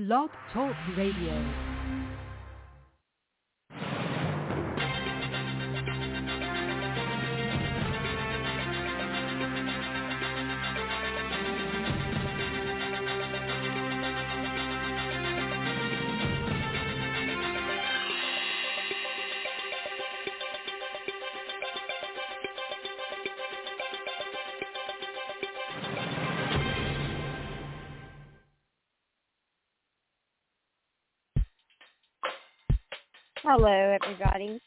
Blog Talk Radio. Hello, everybody.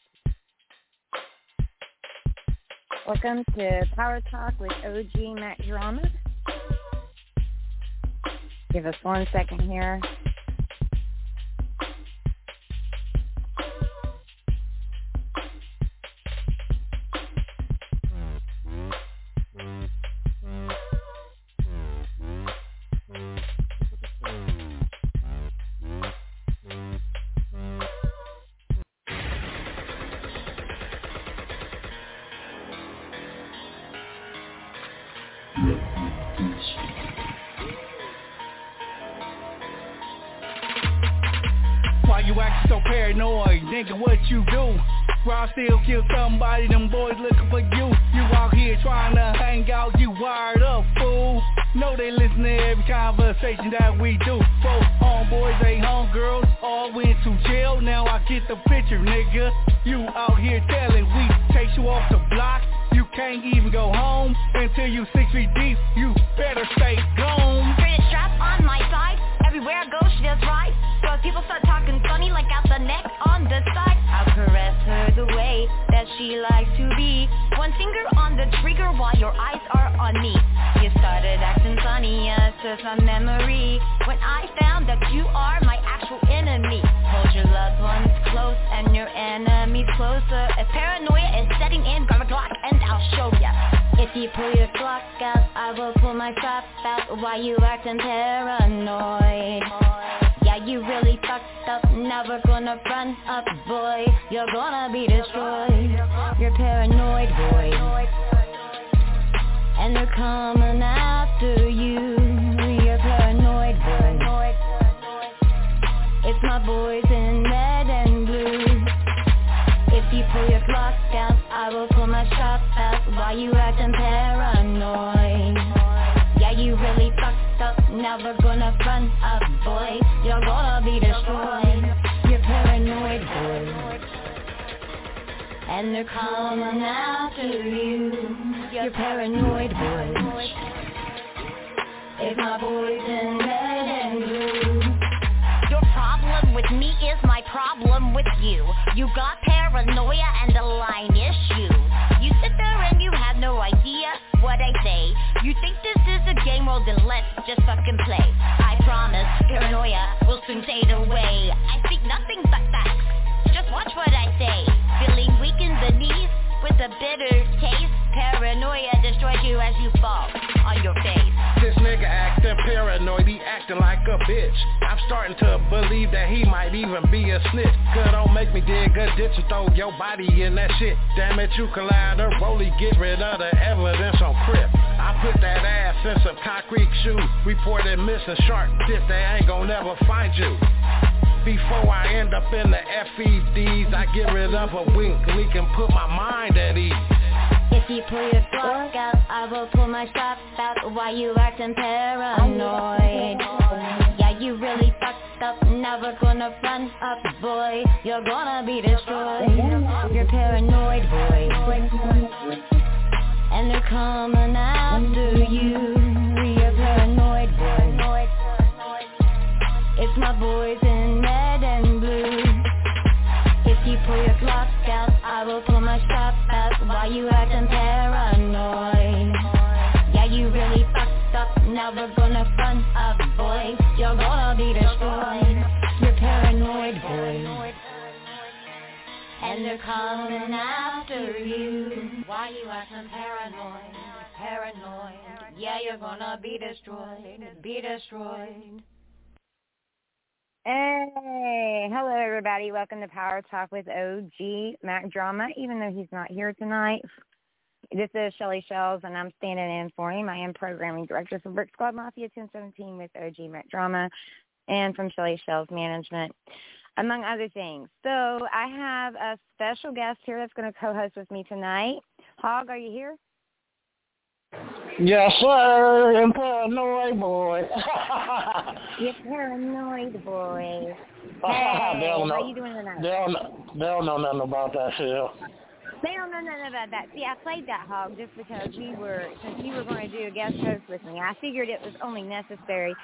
Welcome to Power Talk with OG Mack Drama. Give us one second here. Still kill somebody, them boys looking for you. You out here trying to hang out, you wired up, fool. Know they listen to every conversation that we do. Collaterally get rid of the evidence on Crip. I put that ass in some concrete shoes. Reported missing shark tip, they ain't gon' never find you. Before I end up in the FEDs, I get rid of a wink, leak and put my mind at ease. If you pull your Glock out, I will pull my strap out. Why you acting paranoid? Yeah, you really fucked up, never gonna run up, boy. You're gonna be destroyed. You're paranoid, boy. And they're coming after you. You're paranoid, boy. It's my boys in red and blue. If you pull your Glock out, I will pull my strap out. Why you acting paranoid? Yeah, you really fucked up, never gonna run up, boy. You're gonna be destroyed. And they're coming after you. Why you acting paranoid? Paranoid. Yeah, you're gonna be destroyed. Be destroyed. Hey, hello everybody. Welcome to Power Talk with OG Mack Drama. Even though he's not here tonight, this is Shelly Shellz, and I'm standing in for him. I am programming director for Brick Squad Mafia 1017 with OG Mack Drama. and from Shelly Shellz Management, among other things. So I have a special guest here that's going to co-host with me tonight. Hog, are you here? Yes, sir. And paranoid boy. You're paranoid boy. Hey, they don't know, how you doing tonight? They don't, they don't know nothing about that shit. They don't know nothing about that. See, I played that hog just because we were, since you were going to do a guest host with me, I figured it was only necessary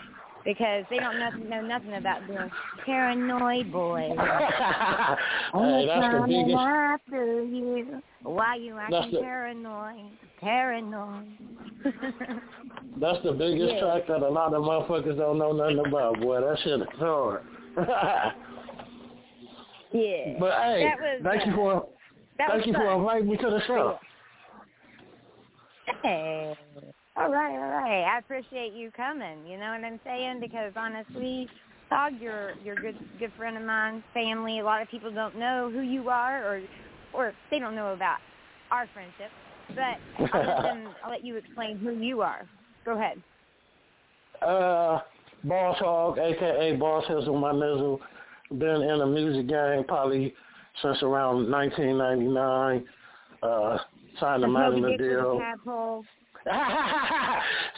because they don't know, know nothing about being paranoid boys. hey, that's the biggest. After you, why you acting the, paranoid? Paranoid. that's the biggest yeah. track that a lot of motherfuckers don't know nothing about. Boy, that shit is hard. yeah. But hey, was, thank uh, you for thank you fun. for inviting me to the show. Hey. All right, all right. I appreciate you coming. You know what I'm saying? Because honestly, Dog, you're you're a good good friend of mine, family. A lot of people don't know who you are, or or they don't know about our friendship. But I'll let them. I'll let you explain who you are. Go ahead. Uh, Boss Hog, aka Boss Hizzle, my nizzle. Been in the music game probably since around 1999. Uh, signed a management deal.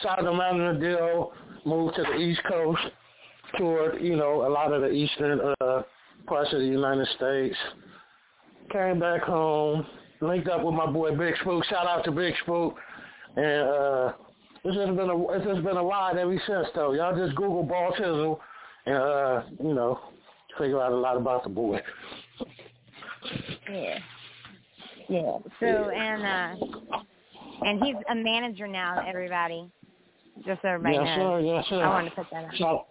Signed a management deal. Moved to the East Coast. Toured, you know, a lot of the eastern uh, parts of the United States. Came back home. Linked up with my boy Big Spook. Shout out to Big Spook. And uh, this has been a it's just been a ride ever since though. Y'all just Google Boss Hizzle and uh, you know, figure out a lot about the boy. Yeah. Yeah. So and uh and he's a manager now, everybody. Just so everybody yes, knows. Sir, yes, sir. I wanted to put that out. Shout,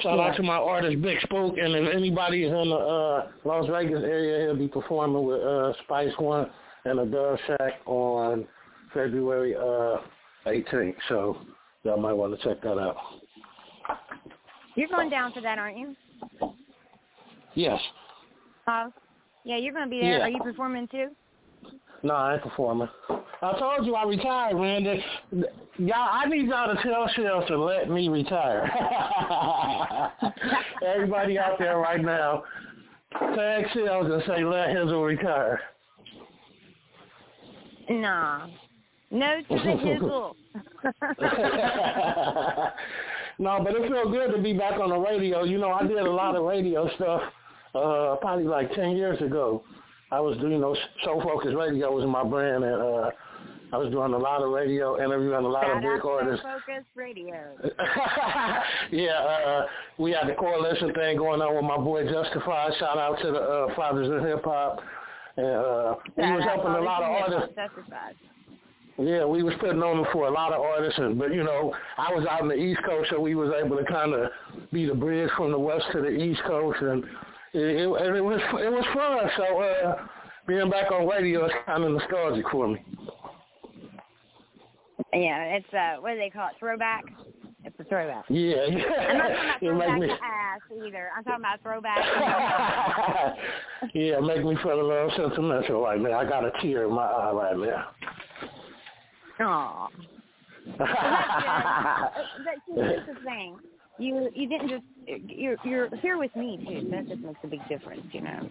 shout yeah. out to my artist Big Spook and if anybody is in the uh Las Vegas area he'll be performing with uh Spice One and the Dove Shack on February uh 18th. So y'all might want to check that out. You're going down for that, aren't you? Yes. Oh, yeah, you're going to be there. Yeah. Are you performing too? No, I ain't performing. I told you I retired, Randy. Y'all, I need y'all to tell Shell to let me retire. Everybody out there right now, tag Shellz and say let Hizzle retire. Nah. No to the hizzle. no, but it feels good to be back on the radio. You know, I did a lot of radio stuff uh probably like 10 years ago. I was doing those Soul Focus Radio was in my brand, and uh I was doing a lot of radio, interviewing a lot Shout of big artists. Focus Radio. yeah, uh, we had the coalition thing going on with my boy Justified. Shout out to the uh, Fathers of Hip Hop. And uh, he was helping a lot of artists. Justified. Yeah, we was putting on for a lot of artists, and, but you know, I was out in the East Coast, so we was able to kind of be the bridge from the West to the East Coast, and it, it, it was it was fun. So uh, being back on radio is kind of nostalgic for me. Yeah, it's uh, what do they call it? Throwback. It's a throwback. Yeah, yeah. I'm not talking about throwback me... to ass either. I'm talking about throwback. yeah, make me feel a little sentimental right now. I got a tear in my eye right now. Aw. well, that's good. But see, here's the thing. You you didn't just you're you're here with me too. That just makes a big difference, you know.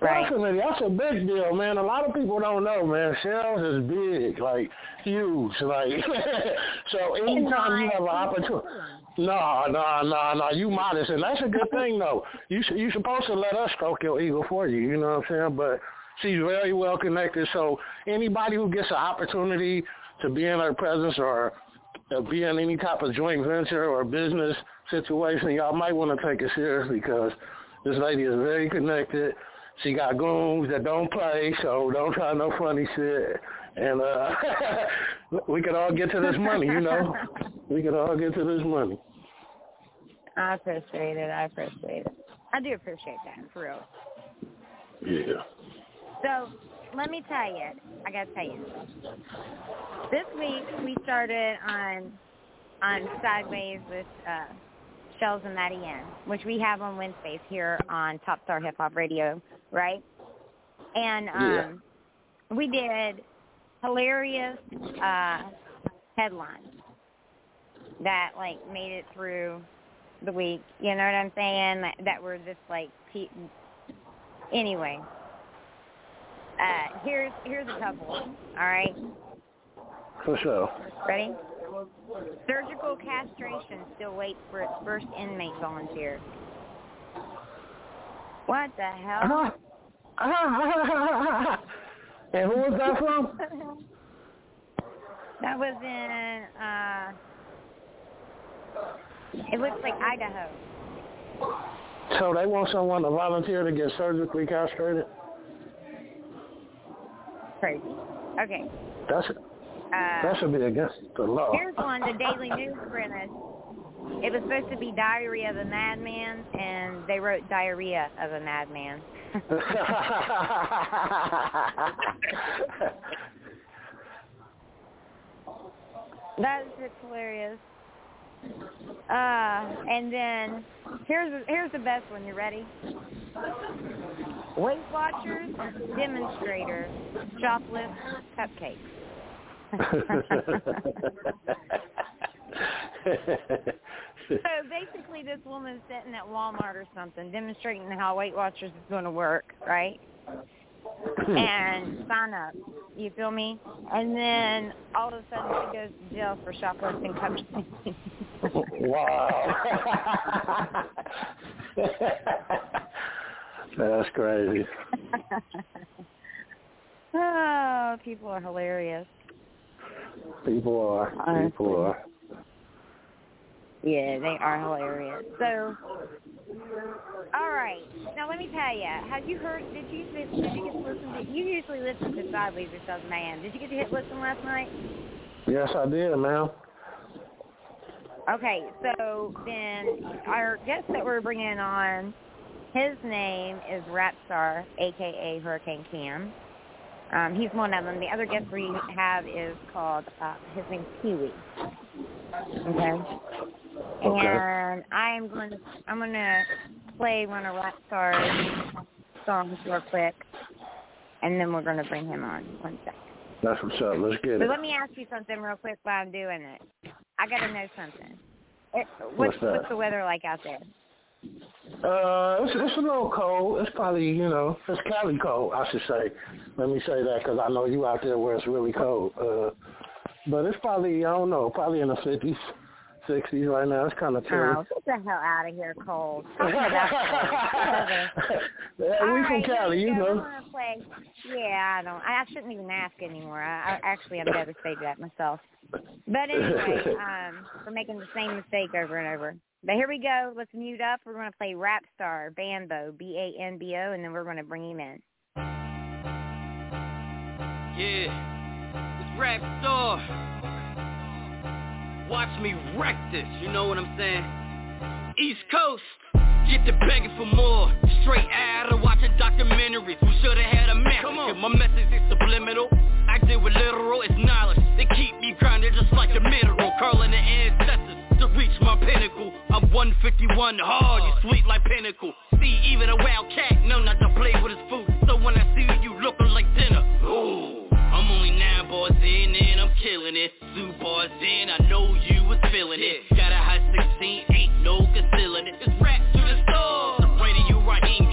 Right. Definitely, that's a big deal, man. A lot of people don't know, man. Shellz is big, like huge, like. so anytime you have an opportunity, no, no, no, no, you modest, and that's a good thing, though. You you supposed to let us stroke your ego for you. You know what I'm saying? But she's very well connected, so anybody who gets an opportunity to be in her presence or be in any type of joint venture or business situation, y'all might want to take it serious because this lady is very connected. She got goons that don't play, so don't try no funny shit. And uh we could all get to this money, you know. we could all get to this money. I appreciate it. I appreciate it. I do appreciate that, for real. Yeah. So let me tell you, I gotta tell you. This week we started on on Sideways with uh Shellz and Matty M, which we have on Wednesdays here on Top Star Hip Hop Radio, right? And um Yeah. we did hilarious uh headlines that like made it through the week. You know what I'm saying? That, that were just like, anyway. Uh, here's here's a couple. All right. For sure. Ready? Surgical castration still waits for its first inmate volunteer. What the hell? and who was that from? that was in, uh, it looks like Idaho. So they want someone to volunteer to get surgically castrated? Crazy. Okay. That's uh, that should be against the law. Here's one the Daily News printed. It was supposed to be Diary of a Madman, and they wrote Diarrhea of a Madman. That's hilarious. Uh, and then here's here's the best one. You ready? Weight Watchers demonstrator shoplift cupcakes. so basically, this woman's sitting at Walmart or something, demonstrating how Weight Watchers is going to work, right? and sign up. You feel me? And then all of a sudden she goes to jail for shoplifting cupcakes. wow. That's crazy. oh, people are hilarious. People are. Honestly. People are. Yeah, they are hilarious. So, all right. Now let me tell you. Have you heard? Did you did you get to listen to? You usually listen to Sideways or something, man. Did you get to hit listen last night? Yes, I did, ma'am. Okay, so then our guest that we're bringing on, his name is Rapstarr, aka Hurricane Cam. Um, he's one of them. The other guest we have is called, uh, his name's TeeWee. Okay. Okay. And I'm going to I'm going to play one of Rapstarr's songs real quick, and then we're going to bring him on. One second. That's what's up. Let's get so it. let me ask you something real quick while I'm doing it. I got to know something. It, what's, what's, what's the weather like out there? Uh, it's, it's a little cold. It's probably, you know, it's Cali cold, I should say. Let me say that because I know you out there where it's really cold. Uh, but it's probably, I don't know, probably in the 50s. 60s right now. It's kind of chilly. Oh, get the hell out of here, cold. yeah, we All from Cali, you know. Play. Yeah, I don't. I shouldn't even ask anymore. I, I actually I'd rather say that myself. But anyway, um, we're making the same mistake over and over. But here we go. Let's mute up. We're going to play Rap Star Banbo, B-A-N-B-O, and then we're going to bring him in. Yeah, it's Rap Star. Watch me wreck this, you know what I'm saying? East Coast, get to begging for more. Straight out of watching documentaries. We should've had a on. My message is subliminal. I deal with literal, it's knowledge. They keep me grounded just like a mineral. Curling the ancestors to reach my pinnacle. I'm 151 hard, you sweet like pinnacle. See, even a wild cat know not to play with his food. So when I see you looking like dinner, ooh. I'm only nine bars in I'm killing it. Two bars in, I know you was feeling it. Got a high 16, ain't no concealing it. It's rap to the stars. I'm Radio Raheem.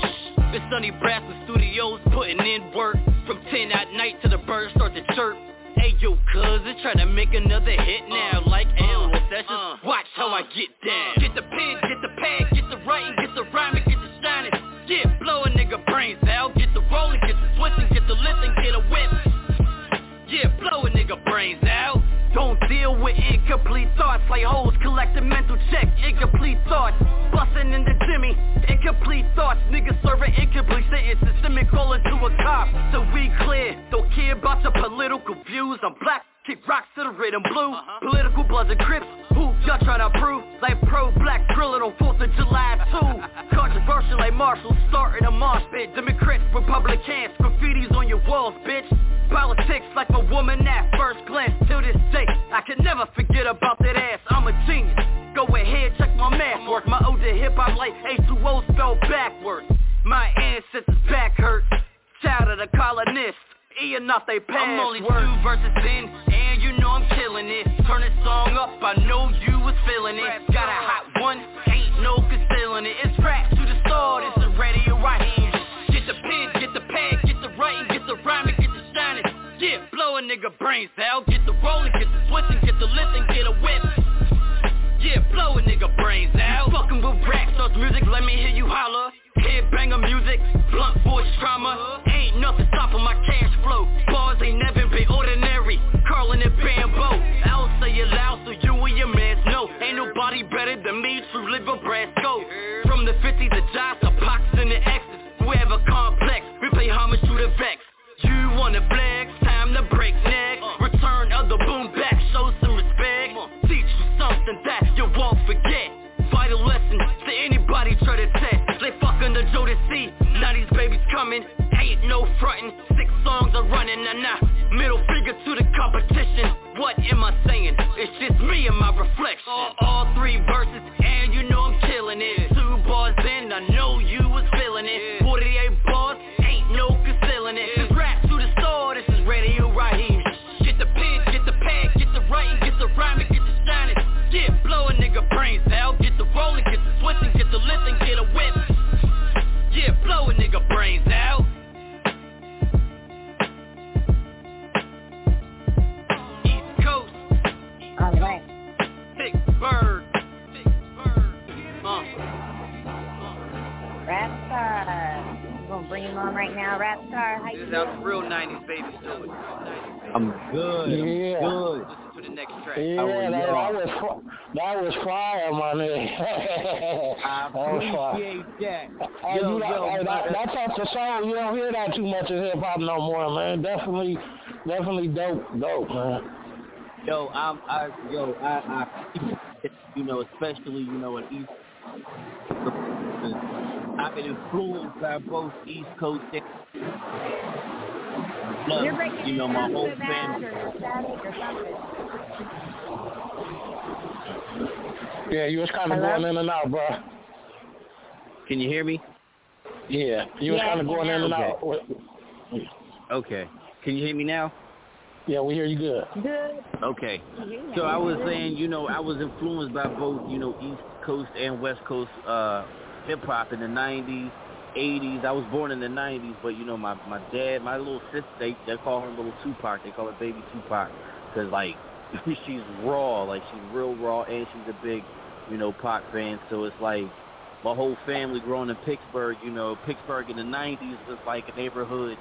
The Sunny Brass and Studios putting in work. From 10 at night to the birds start to chirp. Hey yo, cousin, trying to make another hit now, uh, like uh, L sessions. Uh, Watch how I get down. Get the pen, get the pad, get the writing, get the rhyming, get the shining. Get blow a nigga brains out. Get the rolling, get the twisting, get the lifting, get a whip. Yeah, blow a nigga brains out. Don't deal with incomplete thoughts like hoes collecting mental check. Incomplete thoughts, busting in the Jimmy. Incomplete thoughts, niggas serving incomplete sentences. Send me calling to a cop. So we clear, don't care about your political views. I'm black, kick rocks to the rhythm blue. Uh-huh. Political bloods and crips, who y'all tryna prove? Like pro-black drilling on 4th of July too. Controversial like Marshall starting a marsh pit. Democrats, Republicans, graffitis on your walls, bitch. Politics like a woman at first glance Till this day, I can never forget about that ass I'm a genius, go ahead, check my math work My ode to hip-hop like H2O spelled backwards My ancestors back hurt Child of the colonists E and not they pants. I'm only two verses in, and you know I'm killing it. Turn this song up, I know you was feeling it. Got a hot one, ain't no concealing it. It's rap to the star, it's is radio right here. Yeah, blow a nigga brains out, get the rolling, get the switching, get the lifting, get a whip. Yeah, blow a nigga brains out. Fucking with rap, starts music, let me hear you holler. Head banger music, blunt voice trauma. Ain't nothing stopping my cash flow. Bars ain't never been ordinary. Curling it bamboo. I'll say it loud so you and your mans know. Ain't nobody better than me, true live Brasco. From the 50s to Josh, the Pox and the X's. A complex, we pay homage to the Vex. You wanna flex, time to break neck. Uh. Return of the boom back, show some respect. Teach you something that you won't forget. Vital lesson to anybody try to test. They fucking the Jodeci. Now these babies coming. Ain't no frontin'. Six songs are running. Nah, nah. Middle finger to the competition. What am I saying? It's just me and my reflection. All, all three verses, and you know I'm killing it. Two bars in, I know you was feeling it. Is radio right here. Get the pen, get the pad, get the writing, get the rhyming, get the shining. Yeah, blow a nigga brains out. Get the rolling, get the switching, get the lifting, get a whip. Yeah, blow a nigga brains out. East Coast, All right. Pittsburgh. Uh, Rap star. I'm gonna bring him on right now. Rap star, how this you is how doing? the real 90s babies do it. I'm good. Yeah. I'm good. Listen to the next track. Yeah, How that, are that was that was fire, my nigga. I that was fire. appreciate that. Hey, Yo, you yo, hey, that, that's off the song. You don't hear that too much in hip hop no more, man. Definitely, definitely dope, dope, man. Yo, I'm, I, yo, I, I, you know, especially, you know, in East, I've been influenced by both East Coast and Plus, You're breaking you know, my whole family. or static or something. Yeah, you was kind of Hello? going in and out, bro. Can you hear me? Yeah, you was kind of going in and okay. out. Okay. Can you hear me now? Yeah, we hear you good. Good. Okay. So I was saying, you know, I was influenced by both, you know, East Coast and West Coast uh, hip hop in the '90s, '80s. I was born in the '90s, but you know, my my dad, my little sister, they they call her little Tupac. They call her Baby Tupac because like she's raw, like she's real raw, and she's a big, you know, Pac fan. So it's like my whole family growing in Pittsburgh. You know, Pittsburgh in the '90s was like a neighborhood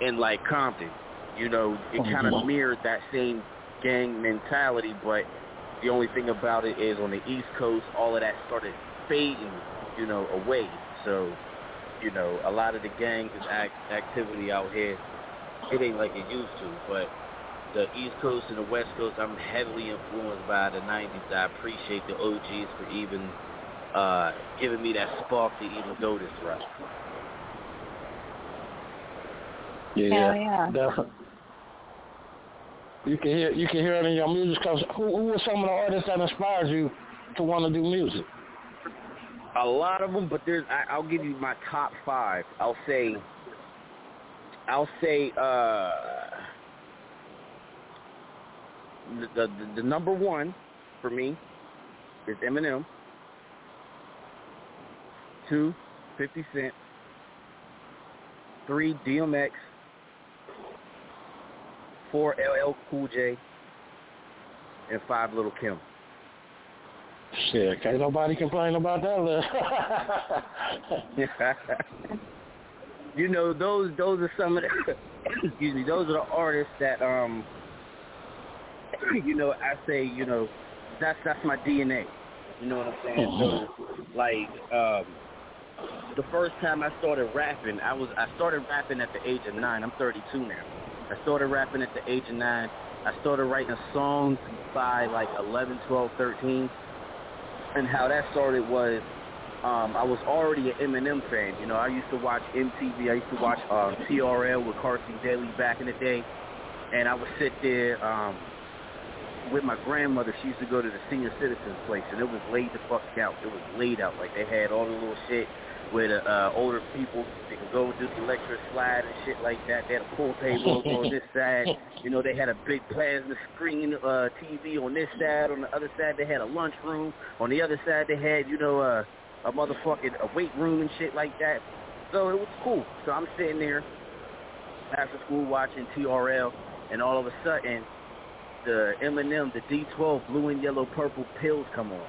in like Compton. You know, it oh, kind of mirrored that same gang mentality, but the only thing about it is on the East Coast, all of that started fading, you know, away. So, you know, a lot of the gang act, activity out here, it ain't like it used to. But the East Coast and the West Coast, I'm heavily influenced by the 90s. I appreciate the OGs for even uh, giving me that spark to even go this route. Yeah, yeah. definitely. You can hear you can hear it in your music. Cause who who were some of the artists that inspired you to want to do music? A lot of them, but there's. I, I'll give you my top five. I'll say. I'll say. uh the, the the number one for me is Eminem. Two, 50 Cent. Three, DMX. Four, LL Cool J. And five, Little Kim. Shit, can't nobody complain about that you know, those those are some of the excuse me, those are the artists that um you know, I say, you know, that's that's my DNA. You know what I'm saying? So like um the first time I started rapping, I was I started rapping at the age of 9. I'm 32 now. I started rapping at the age of 9. I started writing songs by like 11, 12, 13 and how that started was um, I was already an Eminem fan. You know, I used to watch MTV. I used to watch um, TRL with Carson Daly back in the day, and I would sit there um, with my grandmother. She used to go to the senior citizens place, and it was laid the fuck out. It was laid out like they had all the little shit. Where the uh, older people they can go do the electric slide and shit like that. They had a pool table on this side. You know, they had a big plasma screen uh, TV on this side. On the other side, they had a lunch room. On the other side, they had you know uh, a motherfucking a weight room and shit like that. So it was cool. So I'm sitting there after school watching TRL, and all of a sudden, the Eminem, the D12 Blue and Yellow Purple Pills come on.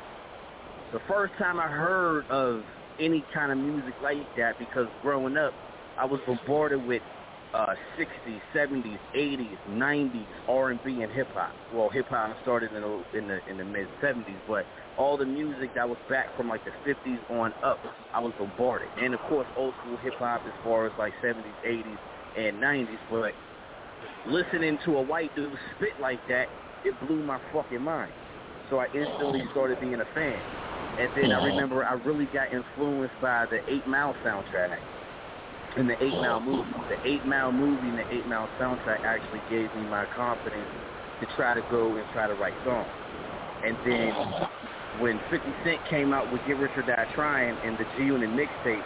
The first time I heard of any kind of music like that, because growing up, I was bombarded with uh, 60s, 70s, 80s, 90s R&B and hip hop. Well, hip hop started in the in the in the mid 70s, but all the music that was back from like the 50s on up, I was bombarded. And of course, old school hip hop as far as like 70s, 80s, and 90s. But listening to a white dude spit like that, it blew my fucking mind. So I instantly started being a fan. And then I remember I really got influenced by the Eight Mile soundtrack and the Eight Mile movie. The Eight Mile movie and the Eight Mile soundtrack actually gave me my confidence to try to go and try to write songs. And then when 50 Cent came out with Get Rich or Die Trying and the G Unit mixtape,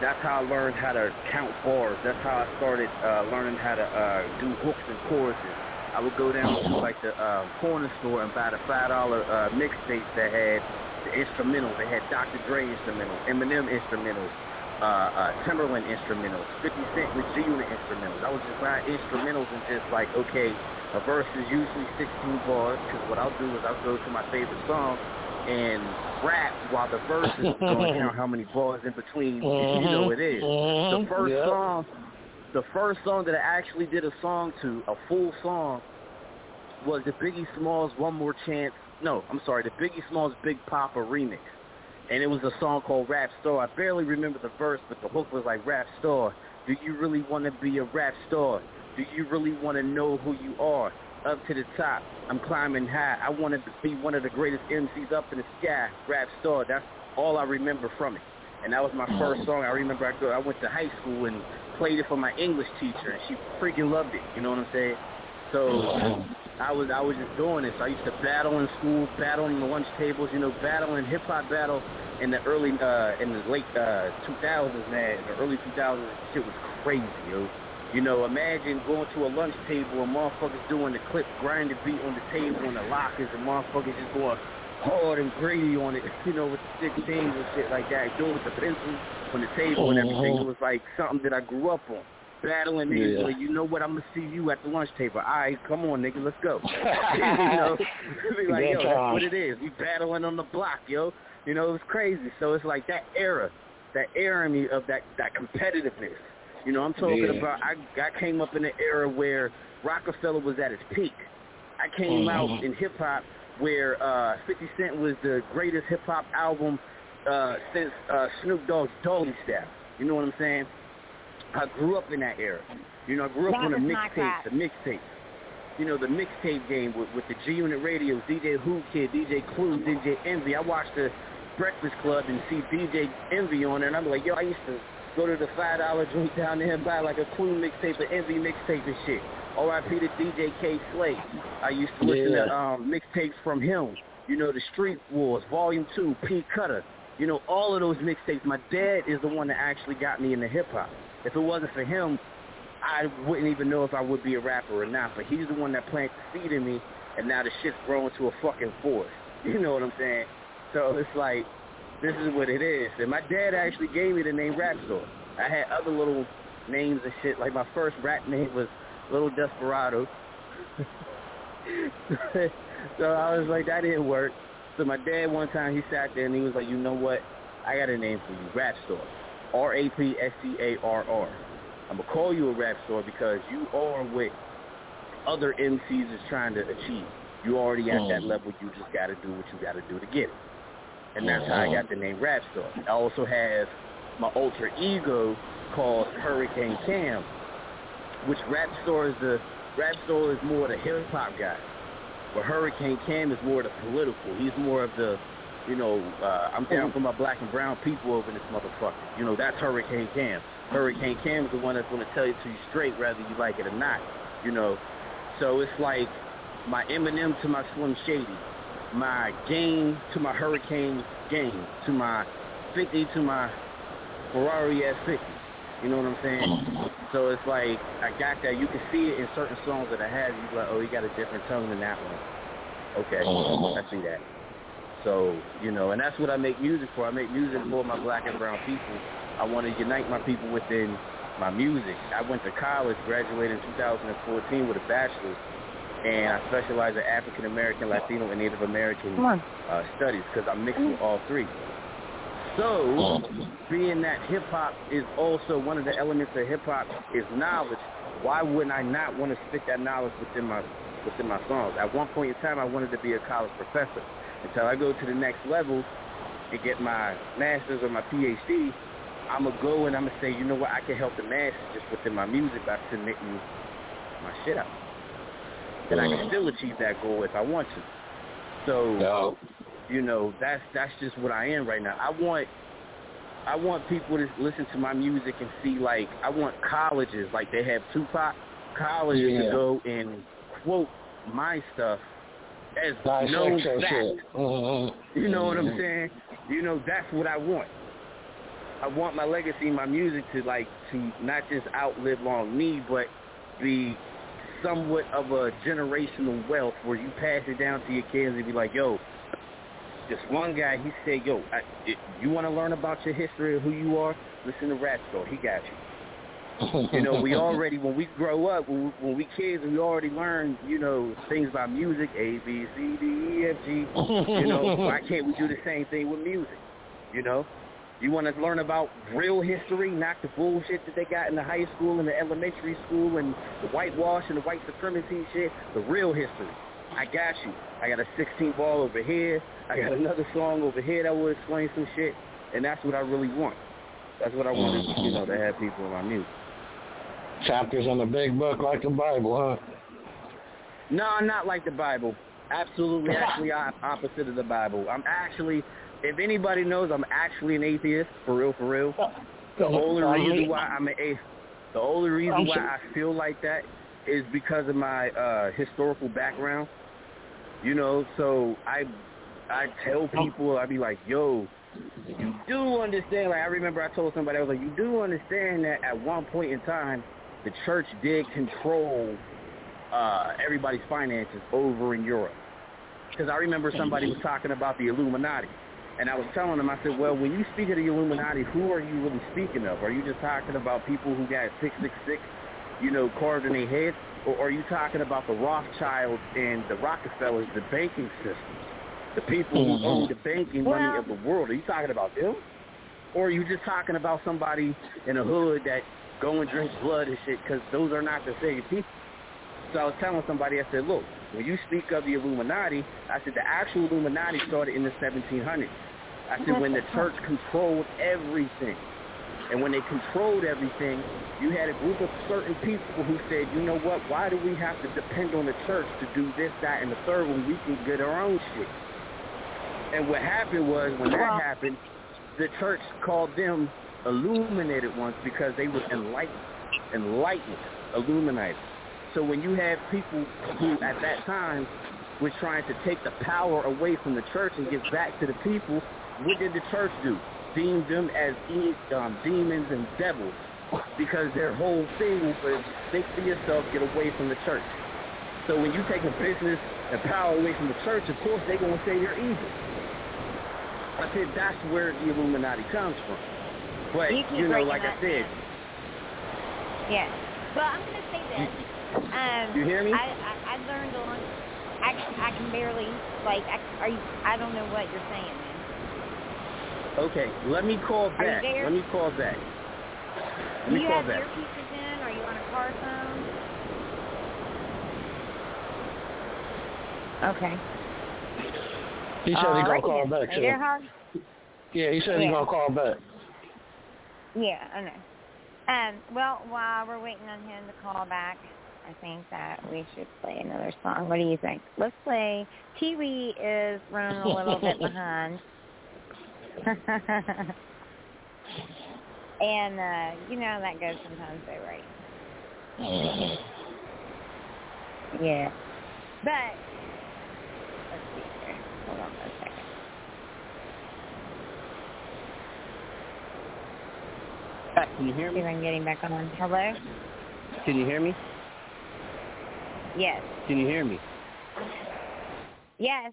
that's how I learned how to count bars. That's how I started uh, learning how to uh, do hooks and choruses. I would go down to like the uh, corner store and buy the five dollar uh, mixtapes that had the instrumentals. They had Dr. Dre instrumentals, Eminem instrumentals, uh, uh, Timbaland instrumentals, 50 Cent with G Unit instrumentals. I was just buying instrumentals and just like, okay, a verse is usually 16 bars because what I'll do is I'll go to my favorite song and rap while the verse is going count how many bars in between. You know it is. The first Yep. song, the first song that I actually did a song to, a full song, was the Biggie Smalls One More Chance. No, I'm sorry, the Biggie Smalls Big Poppa remix. And it was a song called Rap Star. I barely remember the verse, but the hook was like Rap Star. Do you really want to be a rap star? Do you really want to know who you are? Up to the top, I'm climbing high. I want to be one of the greatest MCs up in the sky. Rap Star. That's all I remember from it. And that was my first song. I remember I. I went to high school and played it for my English teacher, and she freaking loved it. You know what I'm saying? So I was I was just doing this. I used to battle in school, battle on the lunch tables, you know, battle in hip hop battle in the early uh in the late uh 2000s, man. In the early 2000s, shit was crazy, yo. You know, imagine going to a lunch table and motherfuckers doing the clip grinding beat on the table and the lockers and motherfuckers just going hard and gritty on it, you know, with the 16s and shit like that, doing with the pencils on the table and everything. It was like something that I grew up on. Battling niggas, Yeah. like, you know what, I'm gonna see you at the lunch table. All right, come on, nigga, let's go. you know, be like, yo, that's what it is. We battling on the block, yo. You know, it was crazy. So it's like that era, that era in me of that that competitiveness. You know, I'm talking Yeah. about. I I came up in an era where Rockefeller was at its peak. I came Mhm. out in hip hop where uh, 50 Cent was the greatest hip hop album uh, since uh, Snoop Dogg's Doggy Style. You know what I'm saying? I grew up in that era. You know, I grew up That on the is my mixtapes, crap. the mixtapes. You know, the mixtape game with, with the G Unit radios, DJ Whoo Kid, DJ Clue, DJ Envy. I watched the Breakfast Club and see DJ Envy on there, and I'm like, yo, I used to go to the five dollar joint down there and buy like a Clue mixtape, an Envy mixtape and shit. R.I.P. to DJ Kay Slay. I used to listen to um, mixtapes from him. You know, the Street Wars, Volume Two, P Cutter. You know, all of those mixtapes. My dad is the one that actually got me into hip hop. If it wasn't for him, I wouldn't even know if I would be a rapper or not. But he's the one that planted the seed in me, and now the shit's grown to a fucking forest. You know what I'm saying? So it's like, this is what it is. And my dad actually gave me the name Rap Store. I had other little names and shit. Like my first rap name was Little Desperado. so I was like, that didn't work. So my dad one time he sat there and he was like, you know what? I got a name for you, Rap Store. R-A-P-S-C-A-R-R. I'm going to call you a rap store because you are what other MCs is trying to achieve. You already at that Mhm. level. You just got to do what you got to do to get it. And that's how I got the name Rap Store. I also have my alter ego called Hurricane Cam, which Rap Store is the Rap Store is more the hip hop guy, but Hurricane Cam is more the political. He's more of the, you know, uh, I'm down for my black and brown people over this motherfucker. You know, that's Hurricane Cam. Hurricane Cam is the one that's going to tell you to you straight, whether you like it or not. You know, so it's like my Eminem to my Slim Shady, my game to my Hurricane game, to my 50 to my Ferrari F50. You know what I'm saying? So it's like I got that. You can see it in certain songs that I have. You like, oh, he got a different tone than that one. Okay, I see that. So you know, and that's what I make music for. I make music for my black and brown people. I want to unite my people within my music. I went to college, graduated in 2014 with a bachelor's, and I specialize in African American, Latino, and Native American uh, studies because I'm mixed with all three. So, being that hip hop is also one of the elements of hip hop is knowledge, why wouldn't I not want to spit that knowledge within my within my songs? At one point in time, I wanted to be a college professor. Until I go to the next level and get my master's or my PhD, I'm gonna go and I'm gonna say, you know what, I can help the masses just within my music by submitting my shit out. Then I can mm. still achieve that goal if I want to. So No. you know that's that's just what I am right now. I want I want people to listen to my music and see like I want colleges like they have Tupac colleges Yeah. to go and quote my stuff as Nice known fact. Mhm. You know what I'm saying? You know that's what I want. I want my legacy, my music to like to not just outlive long me, but be somewhat of a generational wealth where you pass it down to your kids and be like, yo, this one guy, he said, yo, I, if you want to learn about your history of who you are? Listen to Rat Store. He got you. You know, we already, when we grow up, when we, when we kids, we already learn, you know, things about music, A, B, C, D, E, F, G. You know, why can't we do the same thing with music? You know? You want to learn about real history, not the bullshit that they got in the high school and the elementary school and the whitewash and the white supremacy shit. The real history. I got you. I got a 16 ball over here. I got another song over here that will explain some shit. And that's what I really want. That's what I want, you know, to have people in my music. Chapters in a big book like the Bible, huh? No, I'm not like the Bible. Absolutely, actually op- opposite of the Bible. I'm actually, if anybody knows, I'm actually an atheist, for real, for real. The only reason why I'm an atheist, the only reason why I feel like that is because of my uh historical background. You know, so I I tell people I'd be like, yo, you do understand. Like I remember I told somebody I was like, you do understand that at one point in time, the church did control uh everybody's finances over in Europe. Because I remember somebody was talking about the Illuminati. And I was telling them, I said, well, when you speak of the Illuminati, who are you really speaking of? Are you just talking about people who got 666, you know, carved in their head? Or are you talking about the Rothschilds and the Rockefellers, the banking systems, the people who Mhm. own the banking money of the world? Are you talking about them? Or are you just talking about somebody in a hood that go and drink blood and shit? Because those are not the same people. So I was telling somebody, I said, look, when you speak of the Illuminati, I said the actual Illuminati started in the 1700s. I said when the church controlled everything. And when they controlled everything, you had a group of certain people who said, you know what, why do we have to depend on the church to do this, that, and the third when we can get our own shit? And what happened was when that happened, the church called them illuminated ones because they were enlightened, enlightened, illuminated. So when you have people who at that time were trying to take the power away from the church and give back to the people, what did the church do? Deem them as um, demons and devils because their whole thing was think for yourself, get away from the church. So when you take a business and power away from the church, of course they're going to say you're evil. I said that's where the Illuminati comes from. But, You you know, breaking like I up, said, man. Yeah. Well, I'm going to say this. Um, You hear me? I, I, I learned a long. I, I can barely like. I, are you? I don't know what you're saying, man. okay, let me call Are you back. there? Let me call back. Let Do me you call have back. earpieces in? Are you on a car phone? Okay. He said All he gonna call back. Are you So. there, Hog? Yeah, he said he Yeah. gonna call back. Yeah, I know. Um, well, while we're waiting on him to call back, I think that we should play another song. What do you think? Let's play. TeeWee is running a little bit behind. and, uh, you know how that goes sometimes, though, right? Yeah. But, let's see here. Hold on one second. Can you hear me? See if I'm getting back on. Hello? Can you hear me? Yes. Can you hear me? Yes.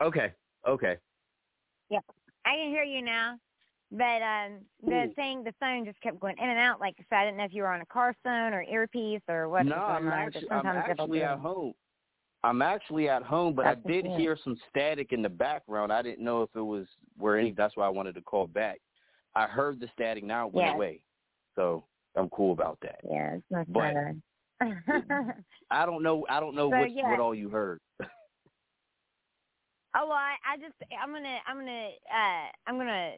Okay. Okay. Yep. I can hear you now. But um the Ooh. thing the phone just kept going in and out like so I didn't know if you were on a car phone or earpiece or what no, I'm on. actually, I'm actually at home. I'm actually at home, but That's I did hear some static in the background. I didn't know if it was where any. That's why I wanted to call back. I heard the static. Now it went Yes. away, so I'm cool about that. Yeah, it's much But- better. I don't know. I don't know So, what yeah. what all you heard. Oh well, I, I just I'm gonna I'm gonna uh I'm gonna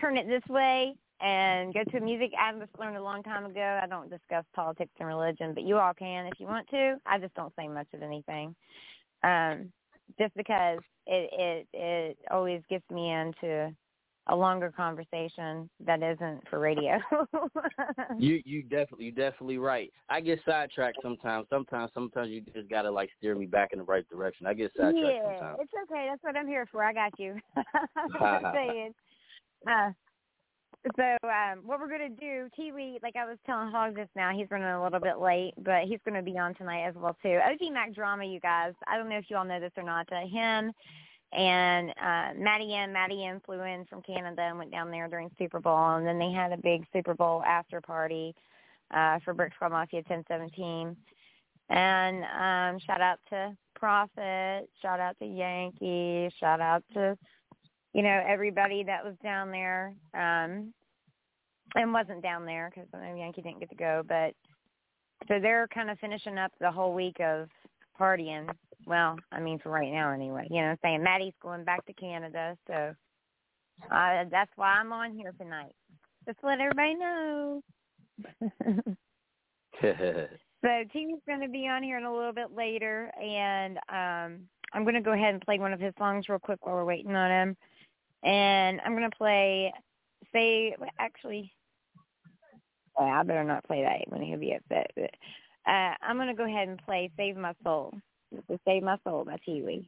turn it this way and go to a music. I just learned a long time ago. I don't discuss politics and religion, but you all can if you want to. I just don't say much of anything, um, just because it it it always gets me into a longer conversation that isn't for radio. You you definitely you definitely right. I get sidetracked sometimes. Sometimes sometimes you just gotta like steer me back in the right direction. I get sidetracked yeah, sometimes. it's okay. That's what I'm here for. I got you. I'm saying. Uh, so um, what we're gonna do, TeeWee, like I was telling Hog just now, he's running a little bit late, but he's gonna be on tonight as well too. OG Mack Drama, you guys. I don't know if you all know this or not. Uh, him and uh Matty M. Matty M flew in from Canada and went down there during Super Bowl, and then they had a big Super Bowl after party uh for Brick Squad Mafia 1017. And um shout out to Prophet, shout out to Yankee, shout out to you know everybody that was down there um and wasn't down there because Yankee didn't get to go, but so they're kind of finishing up the whole week of partying. Well, I mean for right now anyway. You know, what I'm saying Matty's going back to Canada, so uh, that's why I'm on here tonight. Just let everybody know. So TeeWee's going to be on here in a little bit later, and um, I'm going to go ahead and play one of his songs real quick while we're waiting on him. And I'm going to play, say, actually, I better not play that when he'll be upset. But, uh, I'm going to go ahead and play "Save My Soul." This is "Save My Soul" by TeeWee.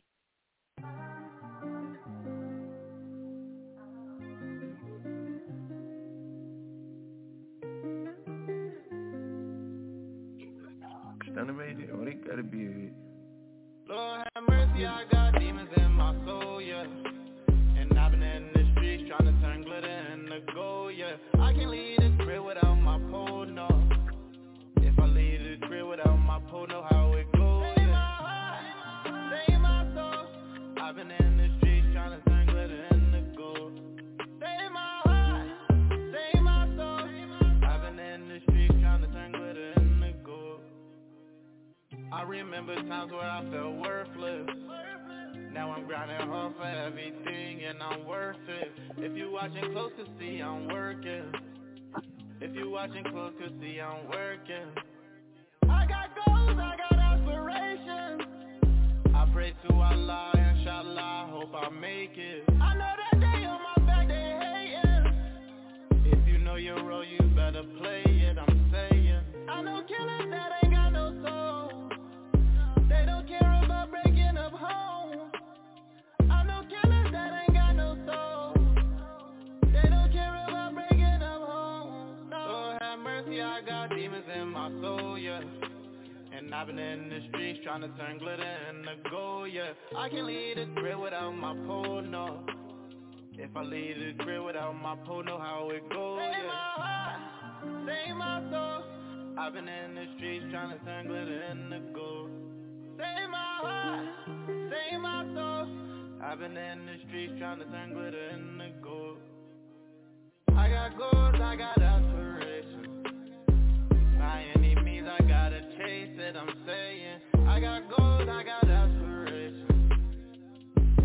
Stunning radio, what it gotta be? Lord have mercy, I got demons in my soul, yeah. And I've been in the streets trying to turn glitter into gold, yeah. I can't leave this crib without my pole, no. If I leave the crib without my pole, know how it goes. Save my heart, save my soul. I've been in the streets trying to turn glitter into gold. Save my heart, save my soul. I've been in the streets trying to turn glitter into gold. I remember times where I felt worthless. Now I'm grinding hard for everything and I'm worth it. If you watching close to see I'm working. If you watching close to see I'm working. I got goals, I got aspirations. I pray to Allah, inshallah, hope I make it. I know that day on my back they hating. If you know your role, you better play it, I'm saying. I know killers that ain't And I've been in the streets trying to turn glitter into gold, yeah. I can't leave the crib without my pole, no. If I leave the crib without my pole, know how it goes, yeah. Save my heart, save my soul. I've been in the streets trying to turn glitter into gold. Save my heart, save my soul. I've been in the streets trying to turn glitter into gold. I got goals, I got aspirations. Any means, I gotta chase it. I'm saying, I got goals, I got aspirations.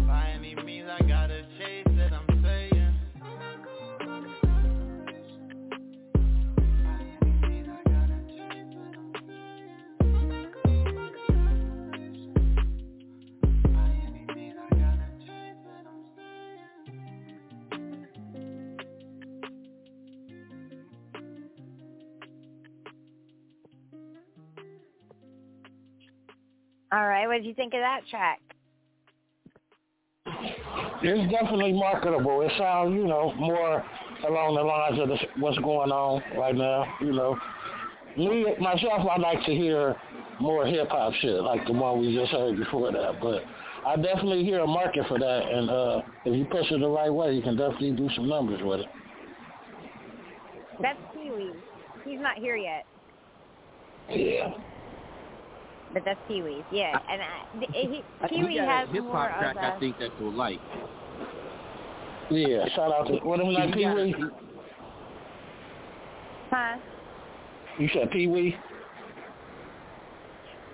By any means, I gotta chase All right, what did you think of that track? It's definitely marketable. It sounds, you know, more along the lines of this, what's going on right now. You know, me myself, I like to hear more hip hop shit like the one we just heard before that. But I definitely hear a market for that, and uh if you push it the right way, you can definitely do some numbers with it. That's Wee. He's not here yet. Yeah. But that's Pee Wee's, yeah. And I, he, Pee Wee has hip more hop track of a. I think that you'll like. Yeah, shout out to what am like Pee Wee? Huh? You said Pee Wee?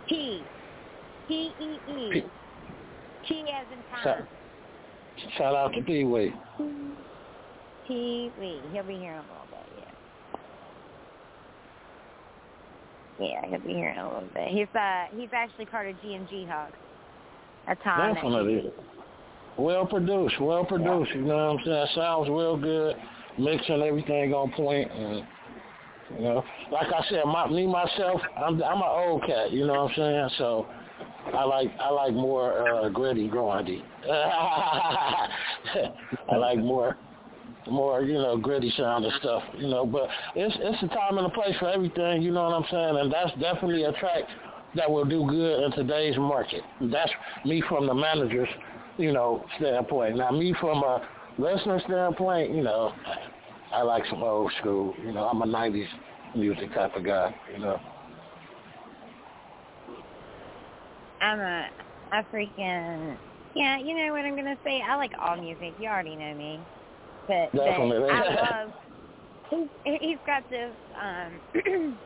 P. P E E. P- P as in Shout, time. shout out to Pee Wee. Pee Wee. He'll be here in a little bit, yeah. Yeah, he'll be here in a little bit. He's uh he's actually part of G and G Hawks. That's how him. Definitely. Well produced, well produced. You know what I'm saying? Sounds real good. Mixing everything on point, and you know, like I said, my me myself, I'm I'm an old cat. You know what I'm saying? So I like I like more uh, gritty, grindy. I like more more you know gritty sound and stuff. You know, but it's it's a time and a place for everything. You know what I'm saying? And that's definitely a track that will do good in today's market. That's me from the manager's, you know, standpoint. Now me from a listener standpoint, you know, I like some old school. You know, I'm a '90s music type of guy. You know. I'm a a freaking yeah, you know what I'm gonna say? I like all music. You already know me. But, but I love he's he's got this um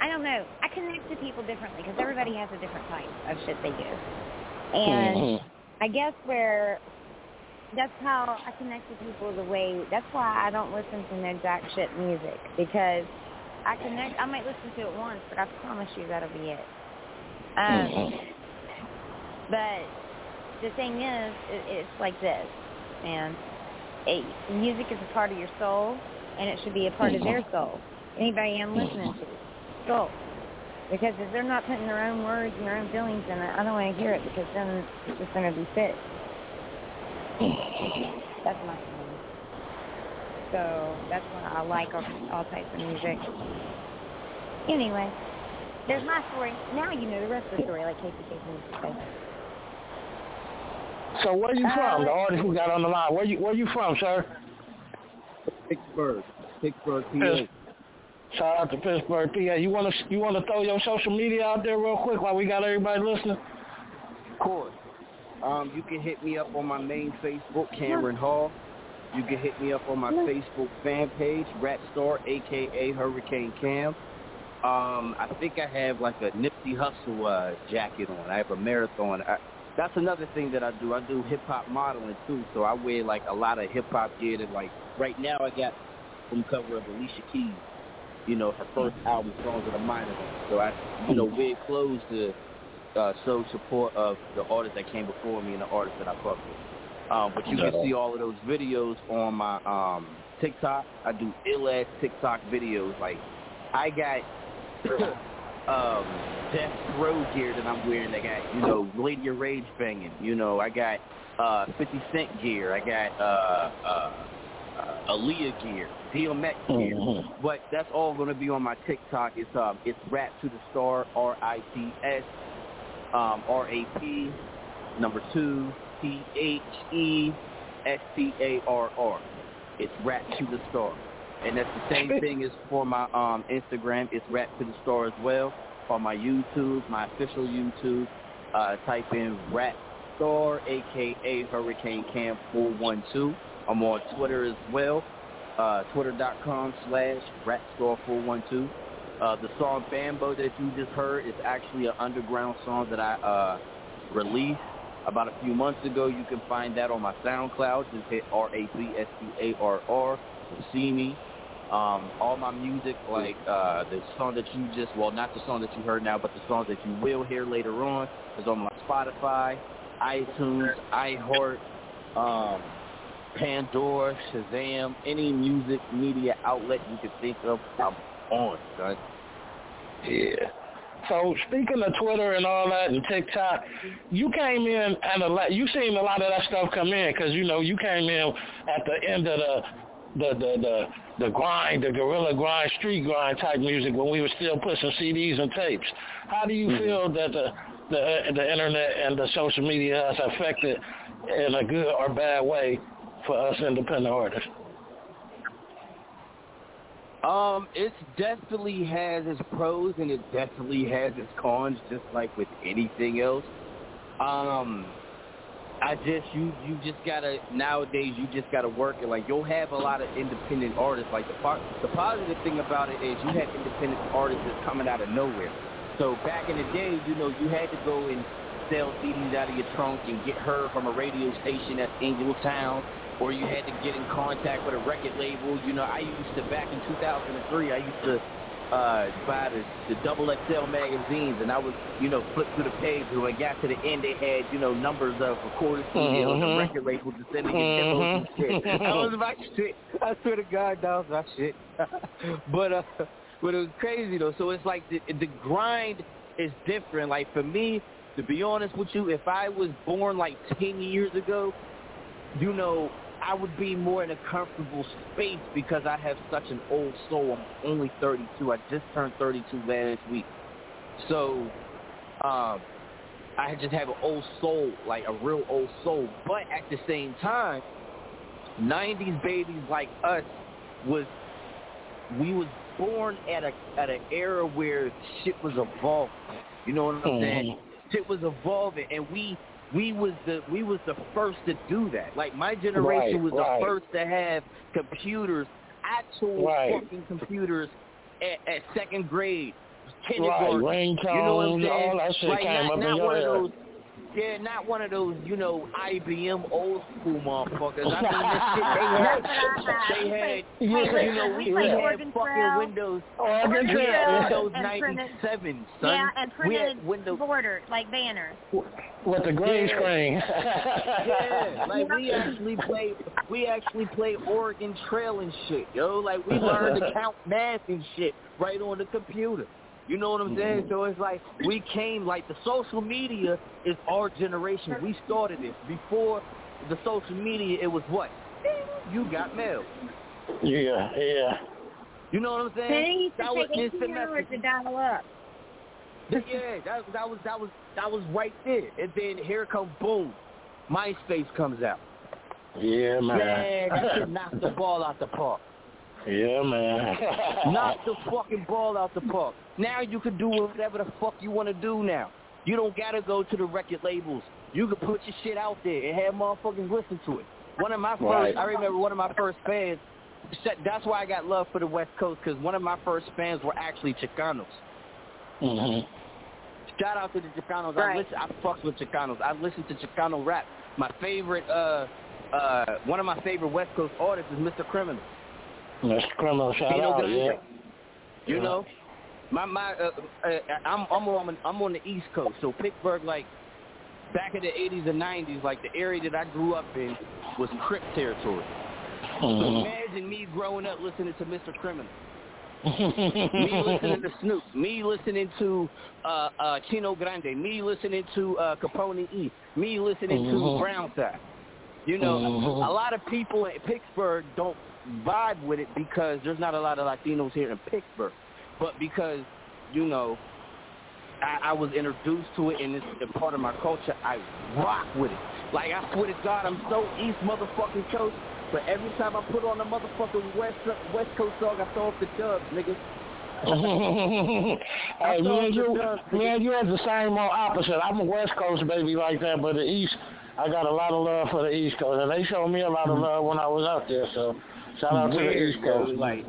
I don't know. I connect to people differently because everybody has a different type of shit they do. And Mhm. I guess where that's how I connect with people the way that's why I don't listen to no jack shit music because I connect I might listen to it once, but I promise you that'll be it. Um Mhm. but the thing is, it, it's like this, and it, music is a part of your soul, and it should be a part of their mm-hmm. soul. Anybody I'm listening to, soul. Because if they're not putting their own words and their own feelings in it, I don't want to hear it because then it's just going to be fit. That's my feeling. So that's why I like all, all types of music. Anyway, there's my story. Now you know the rest of the story, like Casey Casey say. So where are you from? The artist who got on the line. Where you where you from, sir? Pittsburgh, Pittsburgh, PA. Shout out to Pittsburgh, PA. You want to you want to throw your social media out there real quick while we got everybody listening? Of course. Um, you can hit me up on my main Facebook, Cameron Hall. You can hit me up on my Facebook fan page, Rap Store, aka Hurricane Cam. Um, I think I have like a Nipsey Hussle uh, jacket on. I have a marathon. I, that's another thing that I do. I do hip hop modeling too, so I wear like a lot of hip hop gear. That like right now I got from cover of Alicia Keys. You know, her first album, Songs of the Minor. So I, you know, wear clothes to uh, show support of the artists that came before me and the artists that I fuck with. Um, but you can see all of those videos on my um, TikTok. I do ill ass TikTok videos. Like I got um, Death Row gear that I'm wearing. I got you know Lady of Rage banging. You know I got uh, 50 Cent gear. I got uh, uh, uh, Aaliyah gear, DMX gear. Mhm. But that's all going to be on my TikTok. It's um, it's Rap to the Star, R I T S, um, R A P, number two, T H E S T A R R. It's Rap to the Star, and that's the same thing as for my um Instagram. It's Rap to the Star as well. On my YouTube, my official YouTube, uh, type in Rap Star, aka Hurricane Cam 412. I'm on Twitter as well uh, twitter.com slash rapstar412. Uh, the song Bambo that you just heard is actually an underground song that I uh, released about a few months ago. You can find that on my SoundCloud. Just hit R-A-P-S-T-A-R-R to see me. Um, all my music, like uh, the song that you just, well, not the song that you heard now, but the song that you will hear later on is on my Spotify, iTunes, iHeart, um, Pandora, Shazam, any music media outlet you could think of, I'm on, son. Yeah. So speaking of Twitter and all that and TikTok, you came in and a lot. You seen a lot of that stuff come in because you know you came in at the end of the the the the the grind, the guerrilla grind, street grind type music when we were still pushing CDs and tapes. How do you mm-hmm. feel that the the the internet and the social media has affected in a good or bad way for us independent artists? Um, it definitely has its pros and it definitely has its cons, just like with anything else. Um, I just you you just gotta nowadays you just gotta work it. Like you'll have a lot of independent artists. Like the part the positive thing about it is you have independent artists that's coming out of nowhere. So back in the day, you know, you had to go and sell CDs out of your trunk and get heard from a radio station at Angel Town or you had to get in contact with a record label. You know, I used to, back in 2003, I used to uh, buy the, the double XL magazines, and I would, you know, flip through the page. And when I got to the end, they had, you know, numbers of recorded studios mm-hmm. and record labels me mm-hmm. and shit. I was my shit. I swear to God, that was my shit. but, uh, but it was crazy, though. So it's like the, the grind is different. Like, for me, to be honest with you, if I was born like 10 years ago, you know, I would be more in a comfortable space because I have such an old soul. I'm only 32. I just turned 32 last week. So, um, I just have an old soul, like a real old soul. But at the same time, 90s babies like us was, we was born at a at an era where shit was evolving. You know what I'm mm-hmm. saying? Shit was evolving, and we we was the we was the first to do that. Like my generation right, was right. the first to have computers, actual right. fucking computers at, at second grade, kindergarten. Right, ringtones, you know what I'm saying? all that shit like, came not, up not in one of those yeah, not one of those, you know, IBM old school motherfuckers. I mean, this shit, they had, they had, you know, we had fucking Windows, Oregon Windows 97, son. Yeah, and printed had Windows border, like banners. With the green yeah. screen. yeah, like we actually played, we actually played Oregon Trail and shit, yo. Like we learned to count math and shit right on the computer. You know what I'm saying? Mm-hmm. So it's like we came like the social media is our generation. We started it before the social media. It was what you got mail. Yeah, yeah. You know what I'm saying? They used to that was take 18 hours to dial up. Yeah, that that was that was that was right there. And then here comes boom, MySpace comes out. Yeah, man. Man, that shit knocked the ball out the park. Yeah, man. Knock the fucking ball out the park. Now you can do whatever the fuck you want to do now. You don't gotta go to the record labels. You can put your shit out there and have motherfuckers listen to it. One of my first, right. I remember one of my first fans. That's why I got love for the West Coast because one of my first fans were actually Chicanos. Mm-hmm. Shout out to the Chicanos. Right. I listen. I fucks with Chicanos. I listen to Chicano rap. My favorite, uh, uh, one of my favorite West Coast artists is Mr. Criminal. Mr. Criminal, shout you know, out, yeah. You yeah. know, my my uh, uh, I'm I'm on I'm on the East Coast, so Pittsburgh like back in the 80s and 90s, like the area that I grew up in was Crip territory. Mm-hmm. So imagine me growing up listening to Mr. Criminal. me listening to Snoop, me listening to uh, uh, Chino Grande, me listening to uh, Capone E, me listening mm-hmm. to Brownside. You know, mm-hmm. a lot of people in Pittsburgh don't vibe with it because there's not a lot of Latinos here in Pittsburgh but because you know I, I was introduced to it and it's a part of my culture, I rock with it. Like I swear to God, I'm so East motherfucking Coast, but every time I put on a motherfucking West West Coast song, I throw up the dubs, nigga. hey, me and you, me and you are the same or opposite. I'm a West Coast baby like that, but the East, I got a lot of love for the East Coast, and they showed me a lot of mm-hmm. love when I was out there. So, shout out Weird, to the East Coast. Like,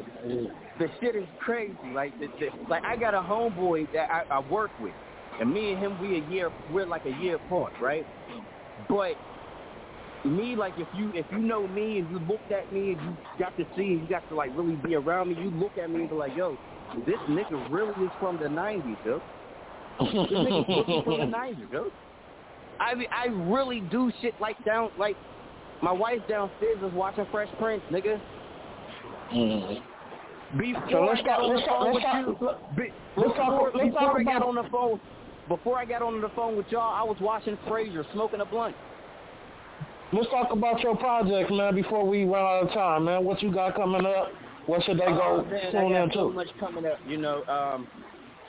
the shit is crazy. Like, the, the, like I got a homeboy that I, I work with, and me and him, we a year, we're like a year apart, right? But me, like, if you if you know me and you looked at me and you got to see, you got to like really be around me, you look at me and be like, yo, this nigga really is from the '90s, yo. This nigga really from the '90s, yo. I mean, I really do shit like down, like my wife downstairs is watching Fresh Prince, nigga. Mm. Before So let's I got let's phone let's you, be- let's before, talk- let's before talk I got on the phone, before I got on the phone with y'all, I was watching Frasier, smoking a blunt. let's talk about your project, man. Before we run out of time, man. What you got coming up? What should they go oh, man, tune I got so much coming up. You know, um,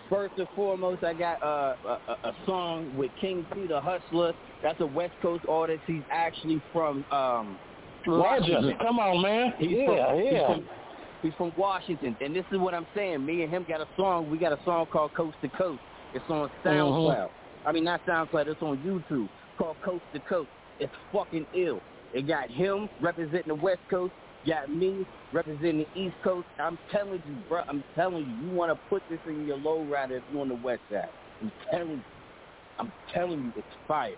first and foremost, I got uh, a, a song with King P the Hustler. That's a West Coast artist. He's actually from um, Washington. Come on, man. He's yeah, from, yeah. He's from, he's from Washington, and this is what I'm saying. Me and him got a song. We got a song called Coast to Coast. It's on SoundCloud. Mm-hmm. I mean, not SoundCloud. It's on YouTube called Coast to Coast. It's fucking ill. It got him representing the West Coast. Got me representing the East Coast. I'm telling you, bro. I'm telling you. You want to put this in your low rider if you're on the West side. I'm telling you. I'm telling you, it's fire.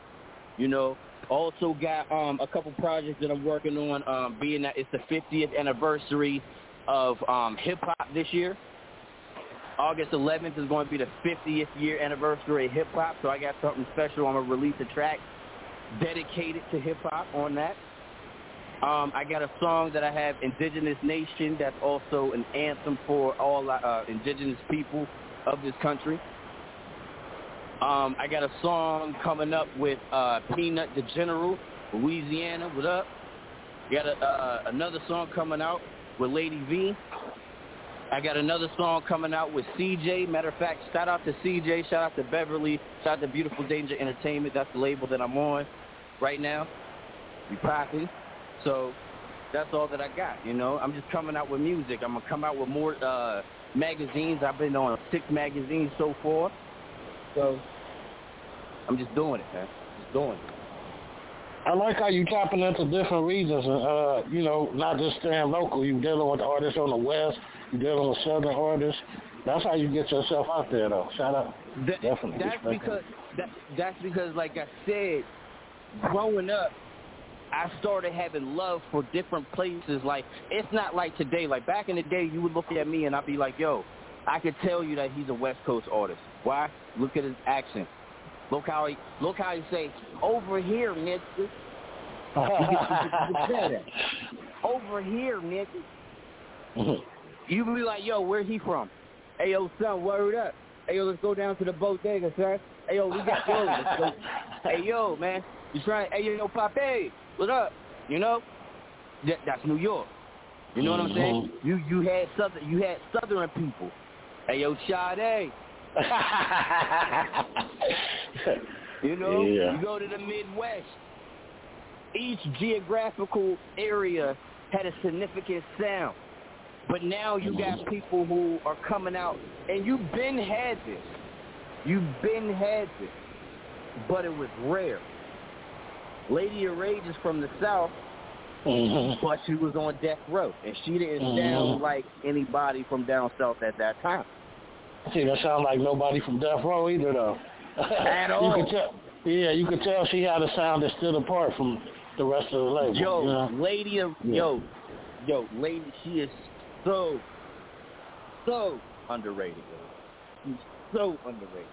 You know. Also got um, a couple projects that I'm working on. Um, being that it's the 50th anniversary of um, hip hop this year. August 11th is going to be the 50th year anniversary of hip hop, so I got something special. I'm gonna release a track dedicated to hip hop on that. Um, I got a song that I have, Indigenous Nation, that's also an anthem for all uh, indigenous people of this country. Um, I got a song coming up with uh, Peanut the General, Louisiana. What up? Got a, uh, another song coming out with Lady V. I got another song coming out with CJ. Matter of fact, shout out to CJ, shout out to Beverly, shout out to Beautiful Danger Entertainment. That's the label that I'm on right now. We popping. So that's all that I got, you know. I'm just coming out with music. I'm gonna come out with more uh magazines. I've been on six magazines so far. So I'm just doing it, man. Just doing it. I like how you tapping into different regions and uh, you know, not just staying local. You dealing with artists on the west, you dealing with southern artists. That's how you get yourself out there though. Shout out. That, Definitely. That's because that, that's because, like I said, growing up, I started having love for different places. Like it's not like today. Like back in the day, you would look at me and I'd be like, "Yo, I could tell you that he's a West Coast artist. Why? Look at his accent. Look how he look how he say over here, nigga. Over here, nigga. You be like, yo, where he from? Hey, yo, son, word up. Hey, yo, let's go down to the bodega, son. Hey, yo, we got yo, let's go. Hey, yo, man, you trying? Hey, yo, Pape, what up? You know, that, that's New York. You know what I'm saying? Mm-hmm. You you had southern you had southern people. Hey, yo, Sade. You know, Yeah. you go to the Midwest. Each geographical area had a significant sound. But now you got mm-hmm. people who are coming out, and you've been had this. You've been had this. But it was rare. Lady of Rage is from the South, Mhm. but she was on death row. And she didn't sound Mhm. like anybody from down south at that time. See, that sound like nobody from Death Row either, though. At You all. could tell, yeah, you could tell she had a sound that stood apart from the rest of the label. Yo, you know? lady of Yeah. yo, yo, lady, she is so, so underrated. She's so underrated.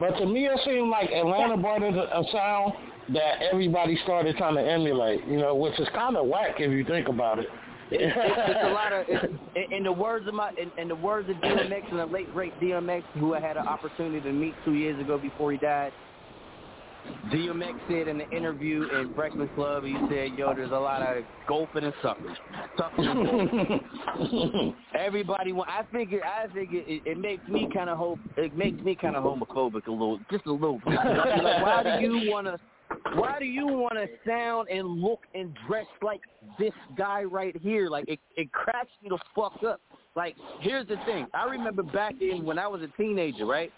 But to me, it seemed like Atlanta brought in a, sound that everybody started trying to emulate, you know, which is kind of whack if you think about it. It's, it's, it's a lot of, in, in the words of my, in, in the words of DMX and the late great DMX, who I had an opportunity to meet two years ago before he died. DMX said in the interview in Breakfast Club, he said, "Yo, there's a lot of golfing and suckers, suckers. Everybody want. I figure. I figure it, it makes me kind of hope. It makes me kind of homophobic a little, just a little. bit. like, why do you want to? Why do you want to sound and look and dress like this guy right here? Like it, it cracks me the fuck up. Like here's the thing. I remember back in when I was a teenager, right?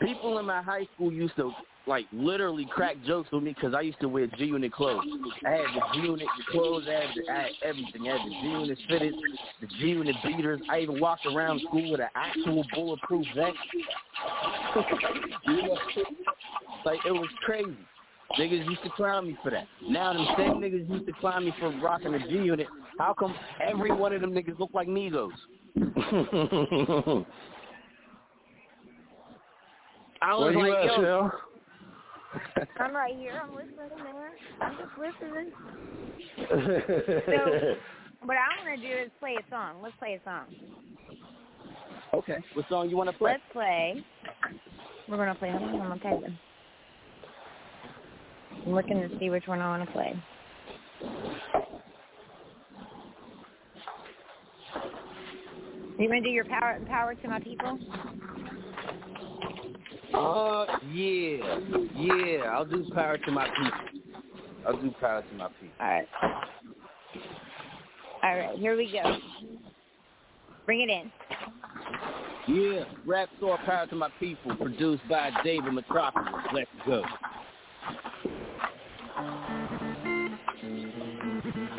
People in my high school used to like literally crack jokes with me because I used to wear G Unit clothes. I had the G Unit clothes, I had, the, I had everything. I had the G Unit fitted, the G Unit beaters. I even walked around school with an actual bulletproof vest. Like it was crazy. Niggas used to clown me for that. Now them same niggas used to clown me for rocking the G Unit. How come every one of them niggas look like Migos? I was Where you like, at, yo, Shell? I'm right here. I'm listening, man. I'm just listening. So, what I want to do is play a song. Let's play a song. okay, what song you want to play? Let's play. We're gonna play. Hold on, okay then. I'm looking to see which one I want to play. You want to do your power power to my people? Uh, yeah, yeah. I'll do power to my people. I'll do power to my people. All right. All right, here we go. Bring it in. Yeah, rap store power to my people, produced by David Metropolis. Let's go.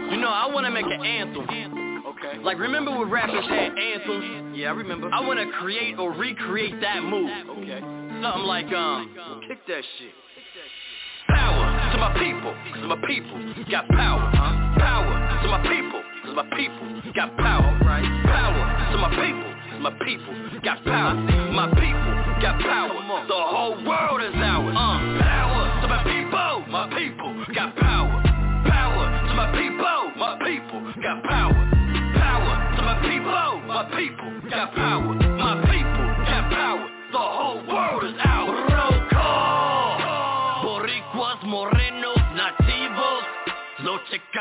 You know, I want to make an anthem. Okay. Like, remember when rappers had anthems? Yeah, I remember. I want to create or recreate that move. Okay. Something like, um, kick that shit. Power to my people, cause my people got power. Huh? Power to my people, cause my people got power. Right. Power to my people, cause my people got power. My people got power. The whole world is ours. Uh, power to my people, my people got power. Power to my people, my people got power. Power to my people, my people got power.